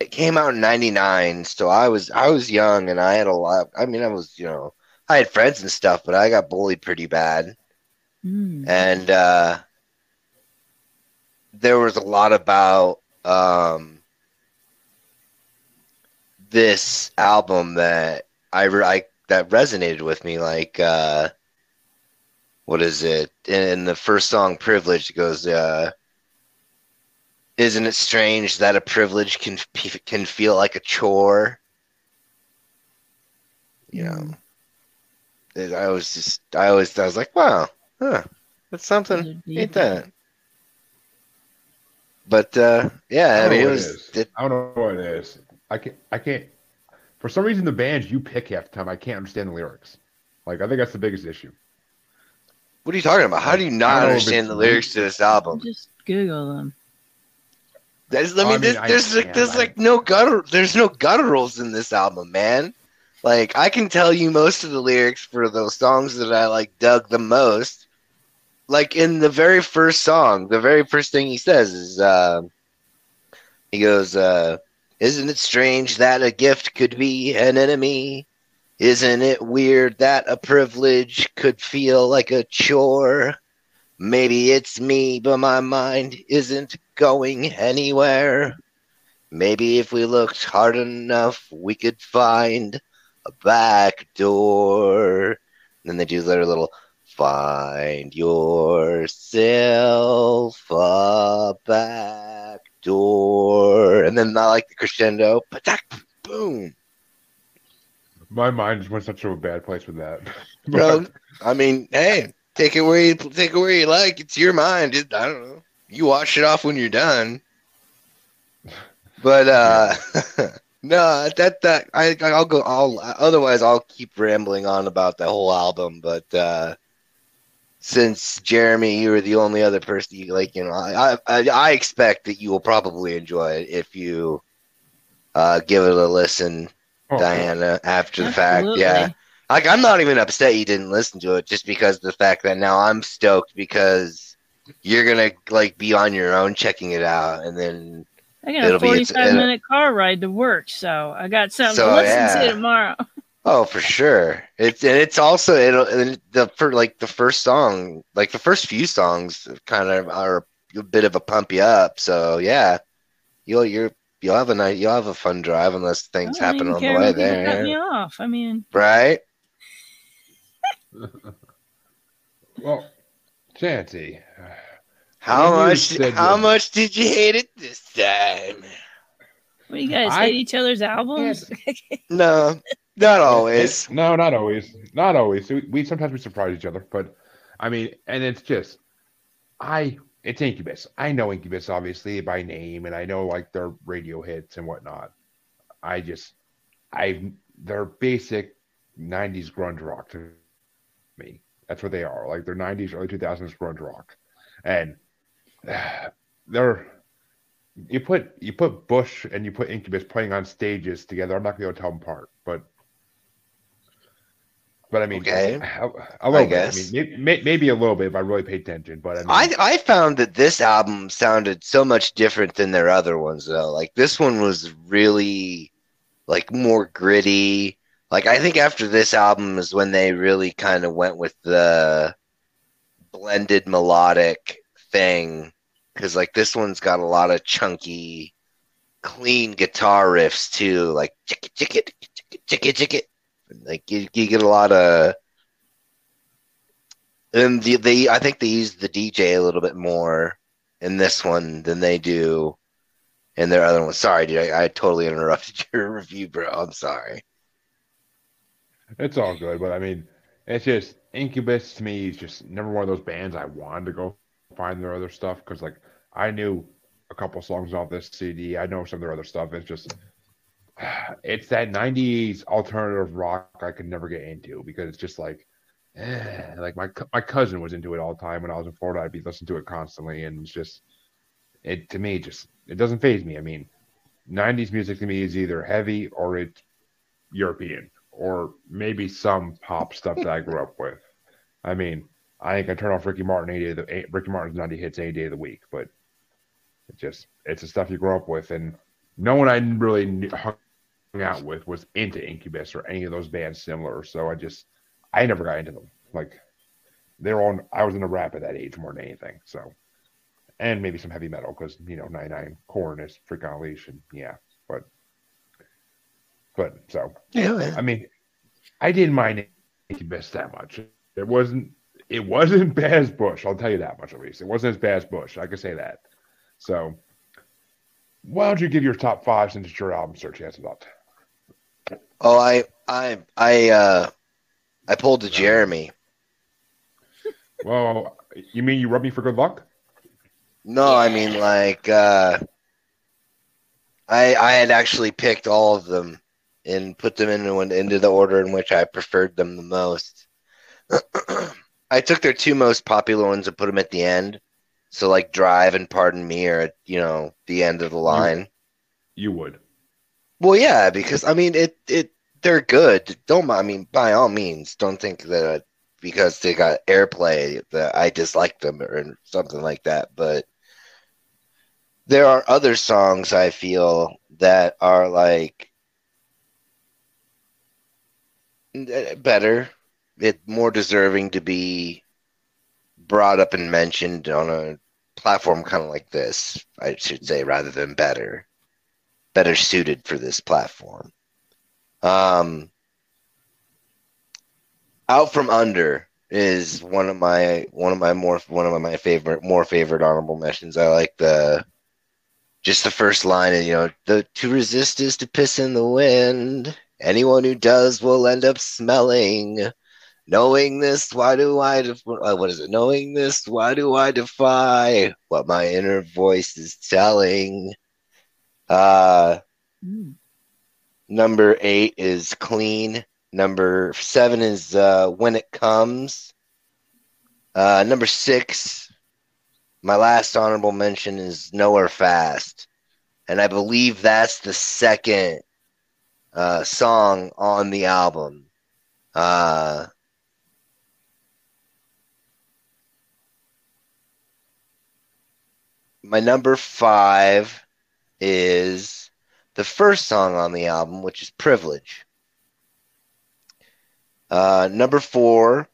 it came out in '99. So I was I was young and I had a lot. I mean, I was you know I had friends and stuff, but I got bullied pretty bad Mm. and uh, there was a lot about um, this album that I, re- I that resonated with me. Like, uh, what is it? In the first song, "Privilege," it goes, uh, "Isn't it strange that a privilege can can feel like a chore?" You know. It- I was just, I always, I was like, wow, huh, that's something, deep. ain't that? But uh, yeah, I, I mean, it was. it is. It, I don't know what it is. I can't. I can't. For some reason, the bands you pick half the time, I can't understand the lyrics. Like I think that's the biggest issue. what are you talking about? How do you not don't know if understand the lyrics to this album? Just Google them. There's, I I mean, mean, there's, I there's like, there's like no gutter, there's no gutturals in this album, man. Like, I can tell you most of the lyrics for those songs that I like dug the most. Like in the very first song, the very first thing he says is, uh, he goes, uh, "Isn't it strange that a gift could be an enemy? Isn't it weird that a privilege could feel like a chore?" Maybe it's me, but my mind isn't going anywhere. Maybe if we looked hard enough, we could find a back door. And then they do their little find yourself a back door. And then I like the crescendo. Boom. My mind went such a bad place with that. [LAUGHS] Bro, I mean, hey, take it where you take it where you like. It's your mind. It, I don't know. You wash it off when you're done. But uh [LAUGHS] no, that that I I'll go. I'll otherwise I'll keep rambling on about the whole album. But uh since Jeremy, you were the only other person you like, you know, I I, I expect that you will probably enjoy it if you uh give it a listen, Oh, Diana. After the fact, Absolutely. yeah. Like I'm not even upset you didn't listen to it, just because of the fact that now I'm stoked because you're gonna like be on your own checking it out, and then I got a 45 it'll- minute car ride to work, so I got something So, to listen yeah. to tomorrow. [LAUGHS] oh for sure, it's and it's also it'll and the for like the first song, like the first few songs, kind of are a bit of a pump you up. So yeah, you'll you're you'll have a night you'll have a fun drive unless things happen on the way people Cut there, me off. I mean, right? [LAUGHS] well, Chancy, How much how that- much did you hate it this time? what you guys I- hate each other's albums? [LAUGHS] No, not always. [LAUGHS] No, not always. Not always. We, we sometimes we surprise each other, but I mean, and it's just, I it's Incubus. I know Incubus obviously by name, and I know like their radio hits and whatnot. I just, I they're basic '90s grunge rock to me. That's what they are. Like they're '90s, early 2000s grunge rock, and [SIGHS] they're. You put you put Bush and you put Incubus playing on stages together. I'm not gonna to tell them apart, but but I mean, Okay. a, a little I bit. guess. I mean, may, maybe a little bit if I really paid attention. But I mean, I I found that this album sounded so much different than their other ones though. Like this one was really like more gritty. Like I think after this album is when they really kind of went with the blended melodic thing cuz like this one's got a lot of chunky clean guitar riffs too, like chick chick it chick it chick it. Like you, you get a lot of and the, they, I think they use the DJ a little bit more in this one than they do in their other one. Sorry, dude, I, I totally interrupted [LAUGHS] your review, bro. I'm sorry. It's all good. But I mean, it's just Incubus to me is just never one of those bands I wanted to go find their other stuff because like I knew a couple songs off this CD. I know some of their other stuff. It's just [SIGHS] it's that '90s alternative rock I could never get into because it's just like, eh, like my my cousin was into it all the time when I was in Florida. I'd be listening to it constantly, and it's just it to me just it doesn't faze me. I mean, '90s music to me is either heavy or it's European or maybe some pop stuff that I grew up with. I mean, I think I turn off Ricky Martin any day of the eh, Ricky Martin's 90 hits any day of the week, but it just it's the stuff you grow up with, and no one I really hung out with was into Incubus or any of those bands similar. So I just I never got into them. Like they're on. I was into rap at that age more than anything. So and maybe some heavy metal because you know 99 Korn is freaking unleashed and yeah, but but so Yeah, I mean, I didn't mind Incubus that much. It wasn't. It wasn't [LAUGHS] bad as Bush. I'll tell you that much at least. It wasn't as bad as Bush. I can say that. So, why don't you give your top five since it's your album search has up? Oh, I, I, I, uh, I pulled a Jeremy. Well, you mean you rub me for good luck? No, I mean like, uh, I, I had actually picked all of them and put them into into the order in which I preferred them the most. [CLEARS THROAT] I took their two most popular ones and put them at the end. So like Drive and Pardon Me are at, you know, the end of the line. You would. Well, yeah, because I mean it it they're good. Don't I mean by all means don't think that because they got airplay that I dislike them or something like that. But there are other songs I feel that are like better, it more deserving to be brought up and mentioned on a platform kind of like this. I should say rather than better better suited for this platform. Um, Out from Under is one of my one of my more one of my favorite more favorite honorable mentions. I like the just the first line and you know the to resist is to piss in the wind. Anyone who does will end up smelling. Knowing this, why do I def- uh, what is it? Knowing this, why do I defy what my inner voice is telling? Uh, Mm. number eight is clean. Number seven is uh, when it comes. Uh, number six, my last honorable mention is nowhere fast, and I believe that's the second uh, song on the album. Uh, my number five is the first song on the album, which is Privilege. Uh, number four,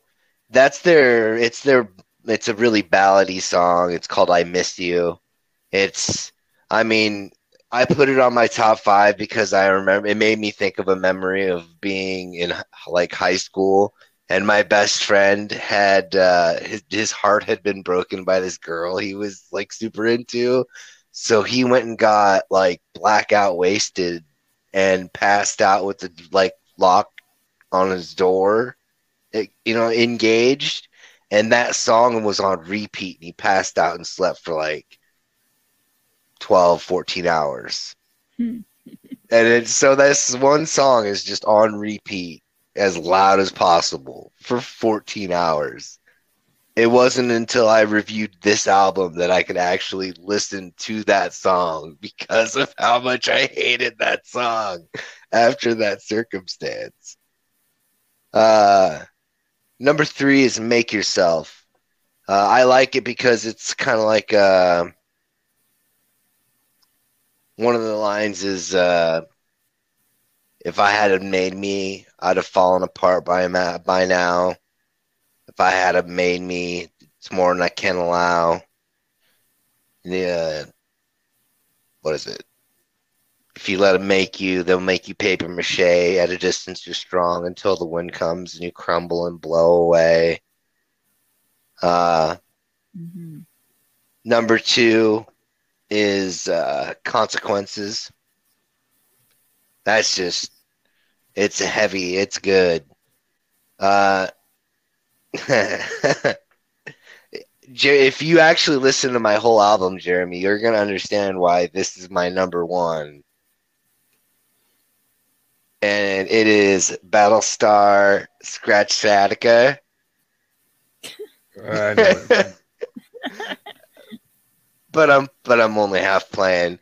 that's their, it's their, it's a really ballady song. It's called I Miss You. It's, I mean, I put it on my top five because I remember it made me think of a memory of being in like high school and my best friend had uh, his, his heart had been broken by this girl he was like super into. So he went and got like blackout wasted and passed out with the like lock on his door it, you know engaged. And that song was on repeat and he passed out and slept for like 12 14 hours. Hmm. [LAUGHS] and it's so this one song is just on repeat as loud as possible for 14 hours. It wasn't until i reviewed this album that i could actually listen to that song [LAUGHS] because of how much i hated that song after that circumstance. Uh number three is make yourself. Uh, i like it because it's kind of like uh one of the lines is uh, if I had have made me, I'd have fallen apart by by now. If I had have made me, it's more than I can allow. Yeah, what is it? If you let them make you, they'll make you paper mache. At a distance, you're strong until the wind comes and you crumble and blow away. Uh, hmm Number two is uh, consequences. That's just, it's heavy. It's good. Uh, [LAUGHS] if you actually listen to my whole album, Jeremy, you're gonna understand why this is my number one. And it is Battlestar Scralatchtica. [LAUGHS] I know it. [LAUGHS] but I'm but I'm only half playing.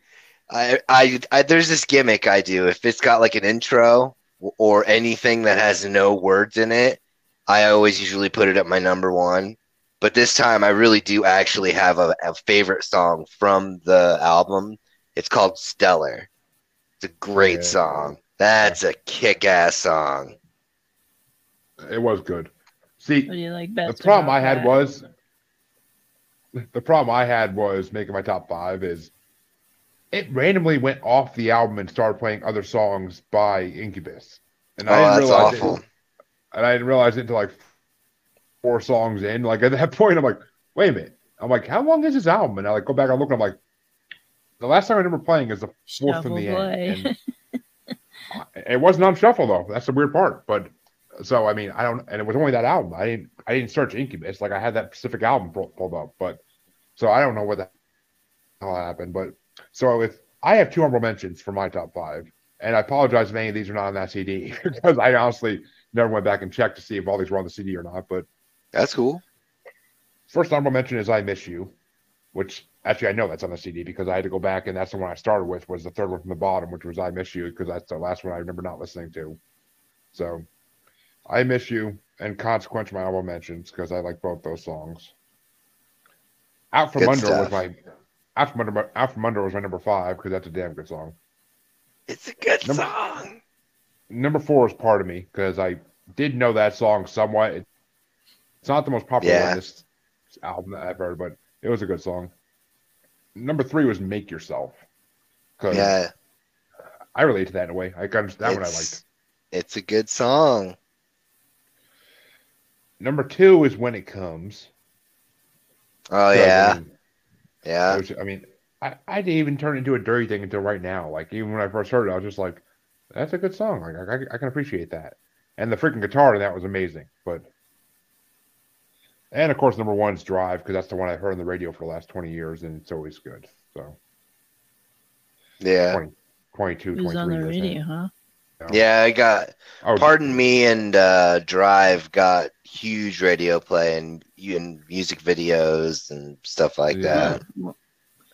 I, I I there's this gimmick I do. If it's got like an intro or anything that has no words in it, I always usually put it at my number one. But this time, I really do actually have a, a favorite song from the album. It's called Stellar. It's a great Yeah. song. That's a kick-ass song. it was good. See, What do you like the problem I had that? was the problem I had was making my top five is it randomly went off the album and started playing other songs by Incubus, and Oh, I didn't that's realize awful. it. And I didn't realize it until like four songs in. Like at that [LAUGHS] point, I'm like, wait a minute. I'm like, how long is this album? And I like go back and look, and I'm like, the last time I remember playing is the fourth from Shuffle the play. end. [LAUGHS] It wasn't on shuffle though. That's the weird part. But so I mean, I don't, and it was only that album. I didn't, I didn't search Incubus. Like I had that specific album pulled up, but so I don't know what the hell happened. But so if I have two honorable mentions for my top five, and I apologize if any of these are not on that CD [LAUGHS] because I honestly never went back and checked to see if all these were on the CD or not. But That's cool. first honorable mention is "I Miss You," which actually I know that's on the CD because I had to go back and that's the one I started with was the third one from the bottom, which was "I Miss You" because that's the last one I remember not listening to. So, "I Miss You" and "Consequence" my honorable mentions because I like both those songs. "Out from Good Under" was my "Out from Under" "Out from Under" was my number five because that's a damn good song. It's a good Number- song. Number four is "Part of Me" because I did know that song somewhat. It- It's not the most popular Yeah. this album that I've heard, but it was a good song. Number three was "Make Yourself" because Yeah, I relate to that in a way. I got that one I it's, liked. It's a good song. Number two is "When It Comes." Oh 'cause, yeah, I mean, yeah. it was- I mean, I, I didn't even turn it into a dirty thing until right now. Like even when I first heard it, I was just like, "That's a good song. Like I, I can appreciate that." And the freaking guitar in that was amazing. But and of course, number one's "Drive" because that's the one I've heard on the radio for the last twenty years, and it's always good. So Yeah. 20, 22, It was on the radio, huh? Yeah, I got Oh, Pardon Me and uh, Drive got huge radio play and, and music videos and stuff like Yeah. that.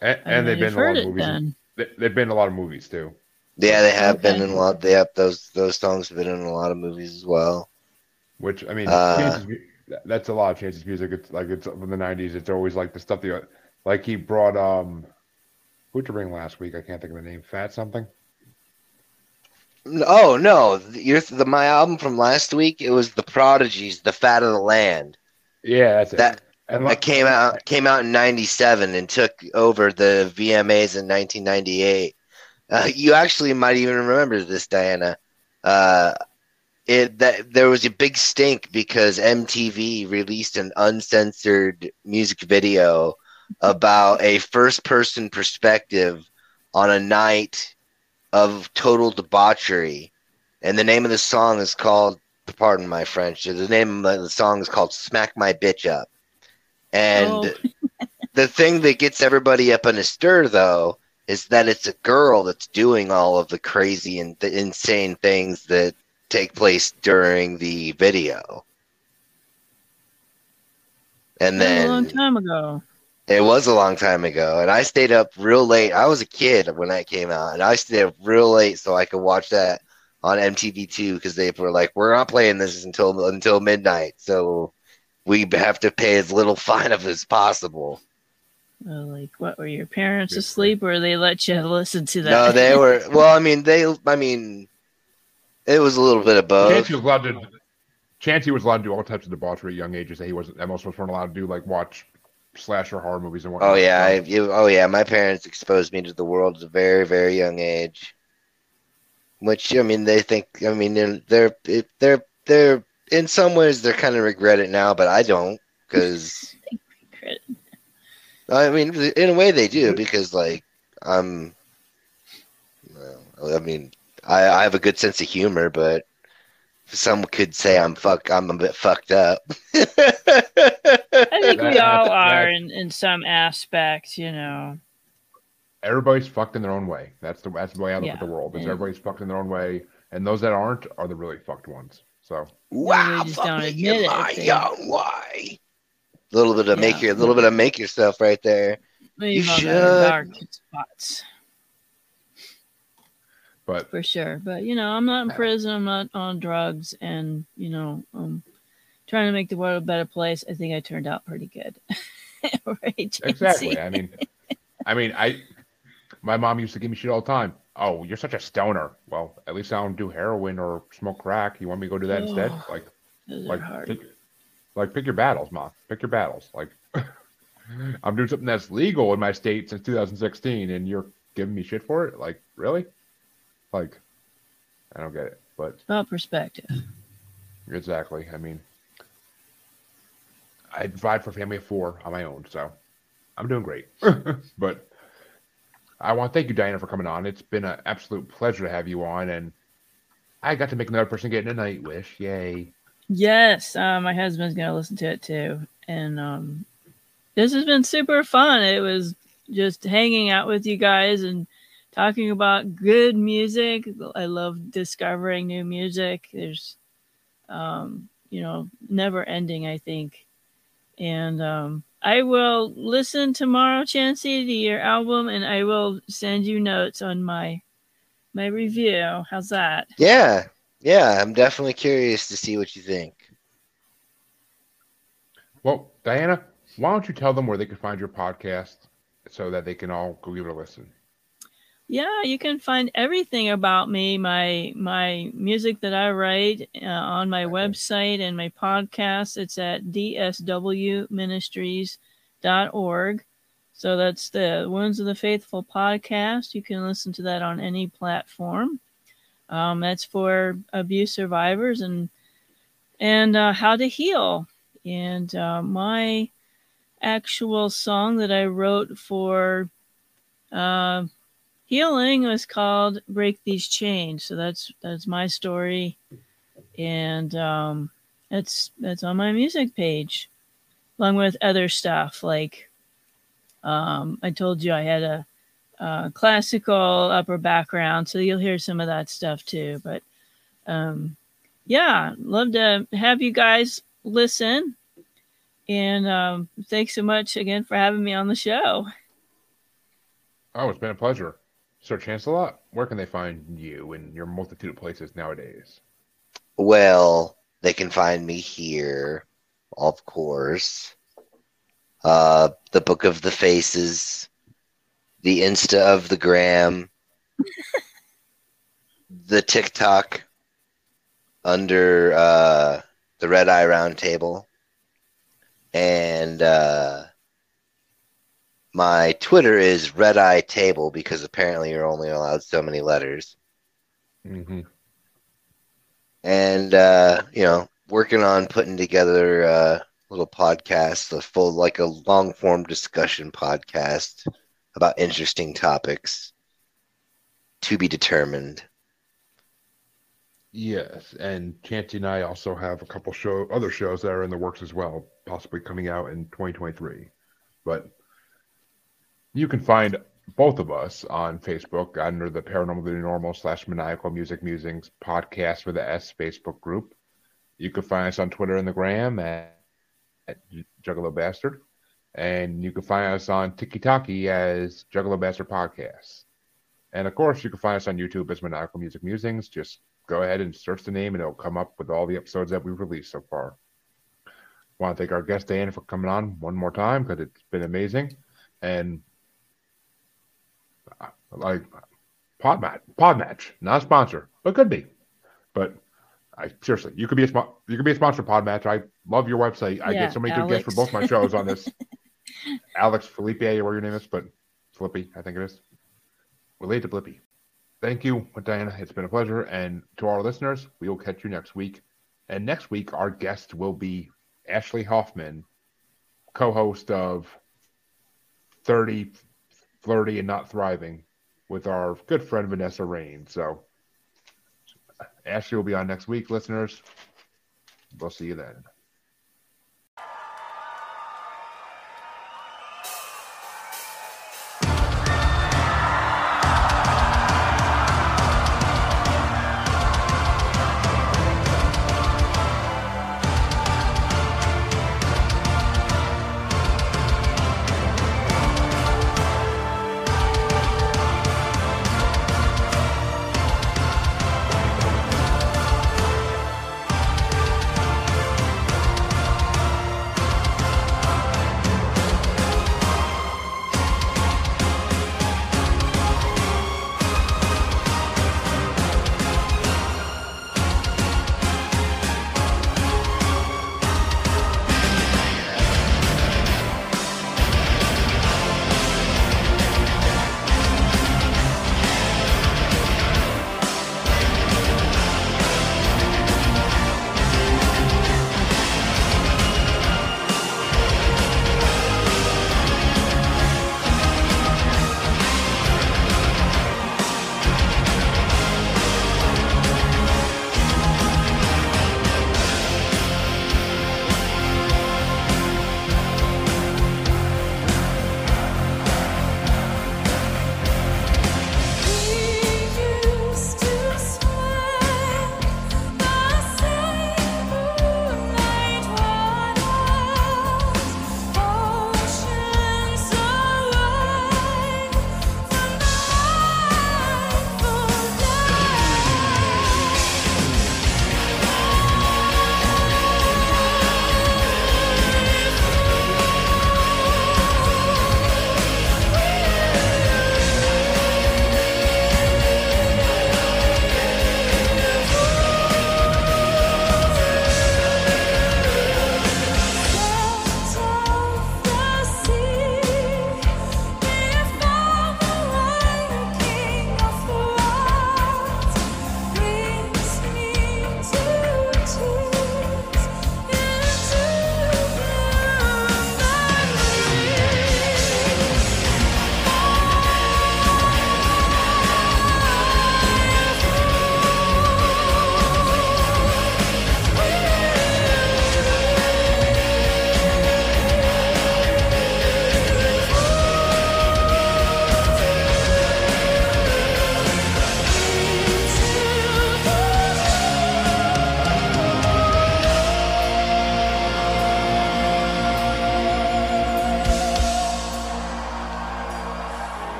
and, and they've been in a lot of movies. They, they've been in a lot of movies too. Yeah, they have been in a lot. They have those those songs have been in a lot of movies as well. Which I mean, Uh, Chance's that's a lot of Chance's music. It's like it's from the '90s. It's always like the stuff that, like he brought um, who'd you bring last week? I can't think of the name. Fat something. Oh no, you're the my album from last week. It was the Prodigy's, "The Fat of the Land." Yeah, that's it. That and that like, came out came out in '97 and took over the VMAs in 1998. Uh, you actually might even remember this, Diana. Uh, it that there was a big stink because MTV released an uncensored music video about a first-person perspective on a night of total debauchery, and the name of the song is called. Pardon my French. The name of the song is called "Smack My Bitch Up." And Oh. [LAUGHS] the thing that gets everybody up in a stir, though, is that it's a girl that's doing all of the crazy and the insane things that take place during the video. And was a long then time ago. It was a long time ago, and I stayed up real late. I was a kid when that came out, and I stayed up real late so I could watch that on MTV2 because they were like, "We're not playing this until until midnight, so we have to pay as little [LAUGHS] fine of as possible." Like, what were your parents asleep, or they let you listen to that? No, they were. Well, I mean, they. I mean, it was a little bit of both. Chancy was allowed to. Chancy was allowed to do all types of debauchery at young ages that he wasn't. That most of us weren't allowed to do, like watch slasher horror movies and oh, whatnot. Oh yeah, I, you, oh yeah. My parents exposed me to the world at a very, very young age. Which I mean, they think. I mean, they're they're they're they're in some ways they're kind of regret it now, but I don't because [LAUGHS] I mean, in a way they do because like I'm. well, I mean, I I have a good sense of humor, but some could say I'm fuck. I'm a bit fucked up. [LAUGHS] I think we all that- are in, in some aspects, you know. Everybody's fucked in their own way. That's the that's the way I look Yeah. at the world. Is Yeah. everybody's fucked in their own way, and those that aren't are the really fucked ones. So wow, just fuck don't me admit in it. my They- own way. Little bit of make Yeah. your little bit of make yourself right there. We've You all should. dark spots but for sure. But you know, I'm not in prison. I'm not on drugs, and you know, I'm trying to make the world a better place. I think I turned out pretty good. [LAUGHS] right? Exactly. I mean I mean I my mom used to give me shit all the time. Oh, you're such a stoner. Well, at least I don't do heroin or smoke crack. You want me to go do that instead? Oh, Like like pick, like pick your battles, mom. Pick your battles. Like [LAUGHS] I'm doing something that's legal in my state since 2016, and you're giving me shit for it. Like really? Like I don't get it. But It's about perspective. exactly. I mean, I provide for a family of four on my own, so I'm doing great. [LAUGHS] but I want to thank you, Diana, for coming on. It's been an absolute pleasure to have you on, and I got to make another person get in a Nightwish. Yay! Yes, uh, my husband's gonna listen to it too, and um, this has been super fun. It was just hanging out with you guys and talking about good music. I love discovering new music. There's, um, you know, never ending. I think, and um, I will listen tomorrow, Chancy, to your album, and I will send you notes on my my review. How's that? Yeah, yeah. I'm definitely curious to see what you think. Well, Diana, why don't you tell them where they can find your podcast so that they can all go give it a listen? Yeah, you can find everything about me, my my music that I write uh, on my website and my podcast. It's at dswministries.org. So that's the Wounds of the Faithful podcast. You can listen to that on any platform. Um, that's for abuse survivors and and uh, how to heal. And uh, my actual song that I wrote for uh, healing was called break these chains. So that's that's my story. And um that's that's on my music page along with other stuff like um i told you i had a, uh classical upper background so you'll hear some of that stuff too. But um yeah love to have you guys listen. And um thanks so much again for having me on the show. Oh, it's been a pleasure. Sir Chancellor, where can they find you in your multitude of places nowadays? Well, they can find me here, of course. Uh, the Book of the Faces, the Insta of the Gram, [LAUGHS] the TikTok under uh, the Red Eye Round Table, and uh, my Twitter is Red Eye Table because apparently you're only allowed so many letters Mm-hmm. and uh, you know, working on putting together a little podcast, a full like a long form discussion podcast about interesting topics to be determined. Yes, and Chancy and I also have a couple show other shows that are in the works as well, possibly coming out in 2023. But you can find both of us on Facebook under the Paranormal Normal slash Maniacal Music Musings podcast with the S Facebook group. You can find us on Twitter and the Gram at, at Juggalo Bastard, and you can find us on TikTok as Juggalo Bastard Podcast. And of course, you can find us on YouTube as Maniacal Music Musings. Just go ahead and search the name, and it'll come up with all the episodes that we've released so far. Want to thank our guest Dan, for coming on one more time because it's been amazing, and like PodMatch, pod match, not a sponsor, but could be. But I seriously, you could be a spon- you could be a sponsor PodMatch. I love your website. I Yeah, get so many good guests for both my shows on this. [LAUGHS] Alex Felipe, or whatever your name is, but Flippy, I think it is. Related to Blippy. Thank you, Diana. It's been a pleasure. And to our listeners, we will catch you next week. And next week, our guest will be Ashley Hoffman, co host of 30, Flirty, and Not Thriving with our good friend Vanessa Rain. So Ashley will be on next week, listeners. We'll see you then.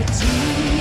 eternity.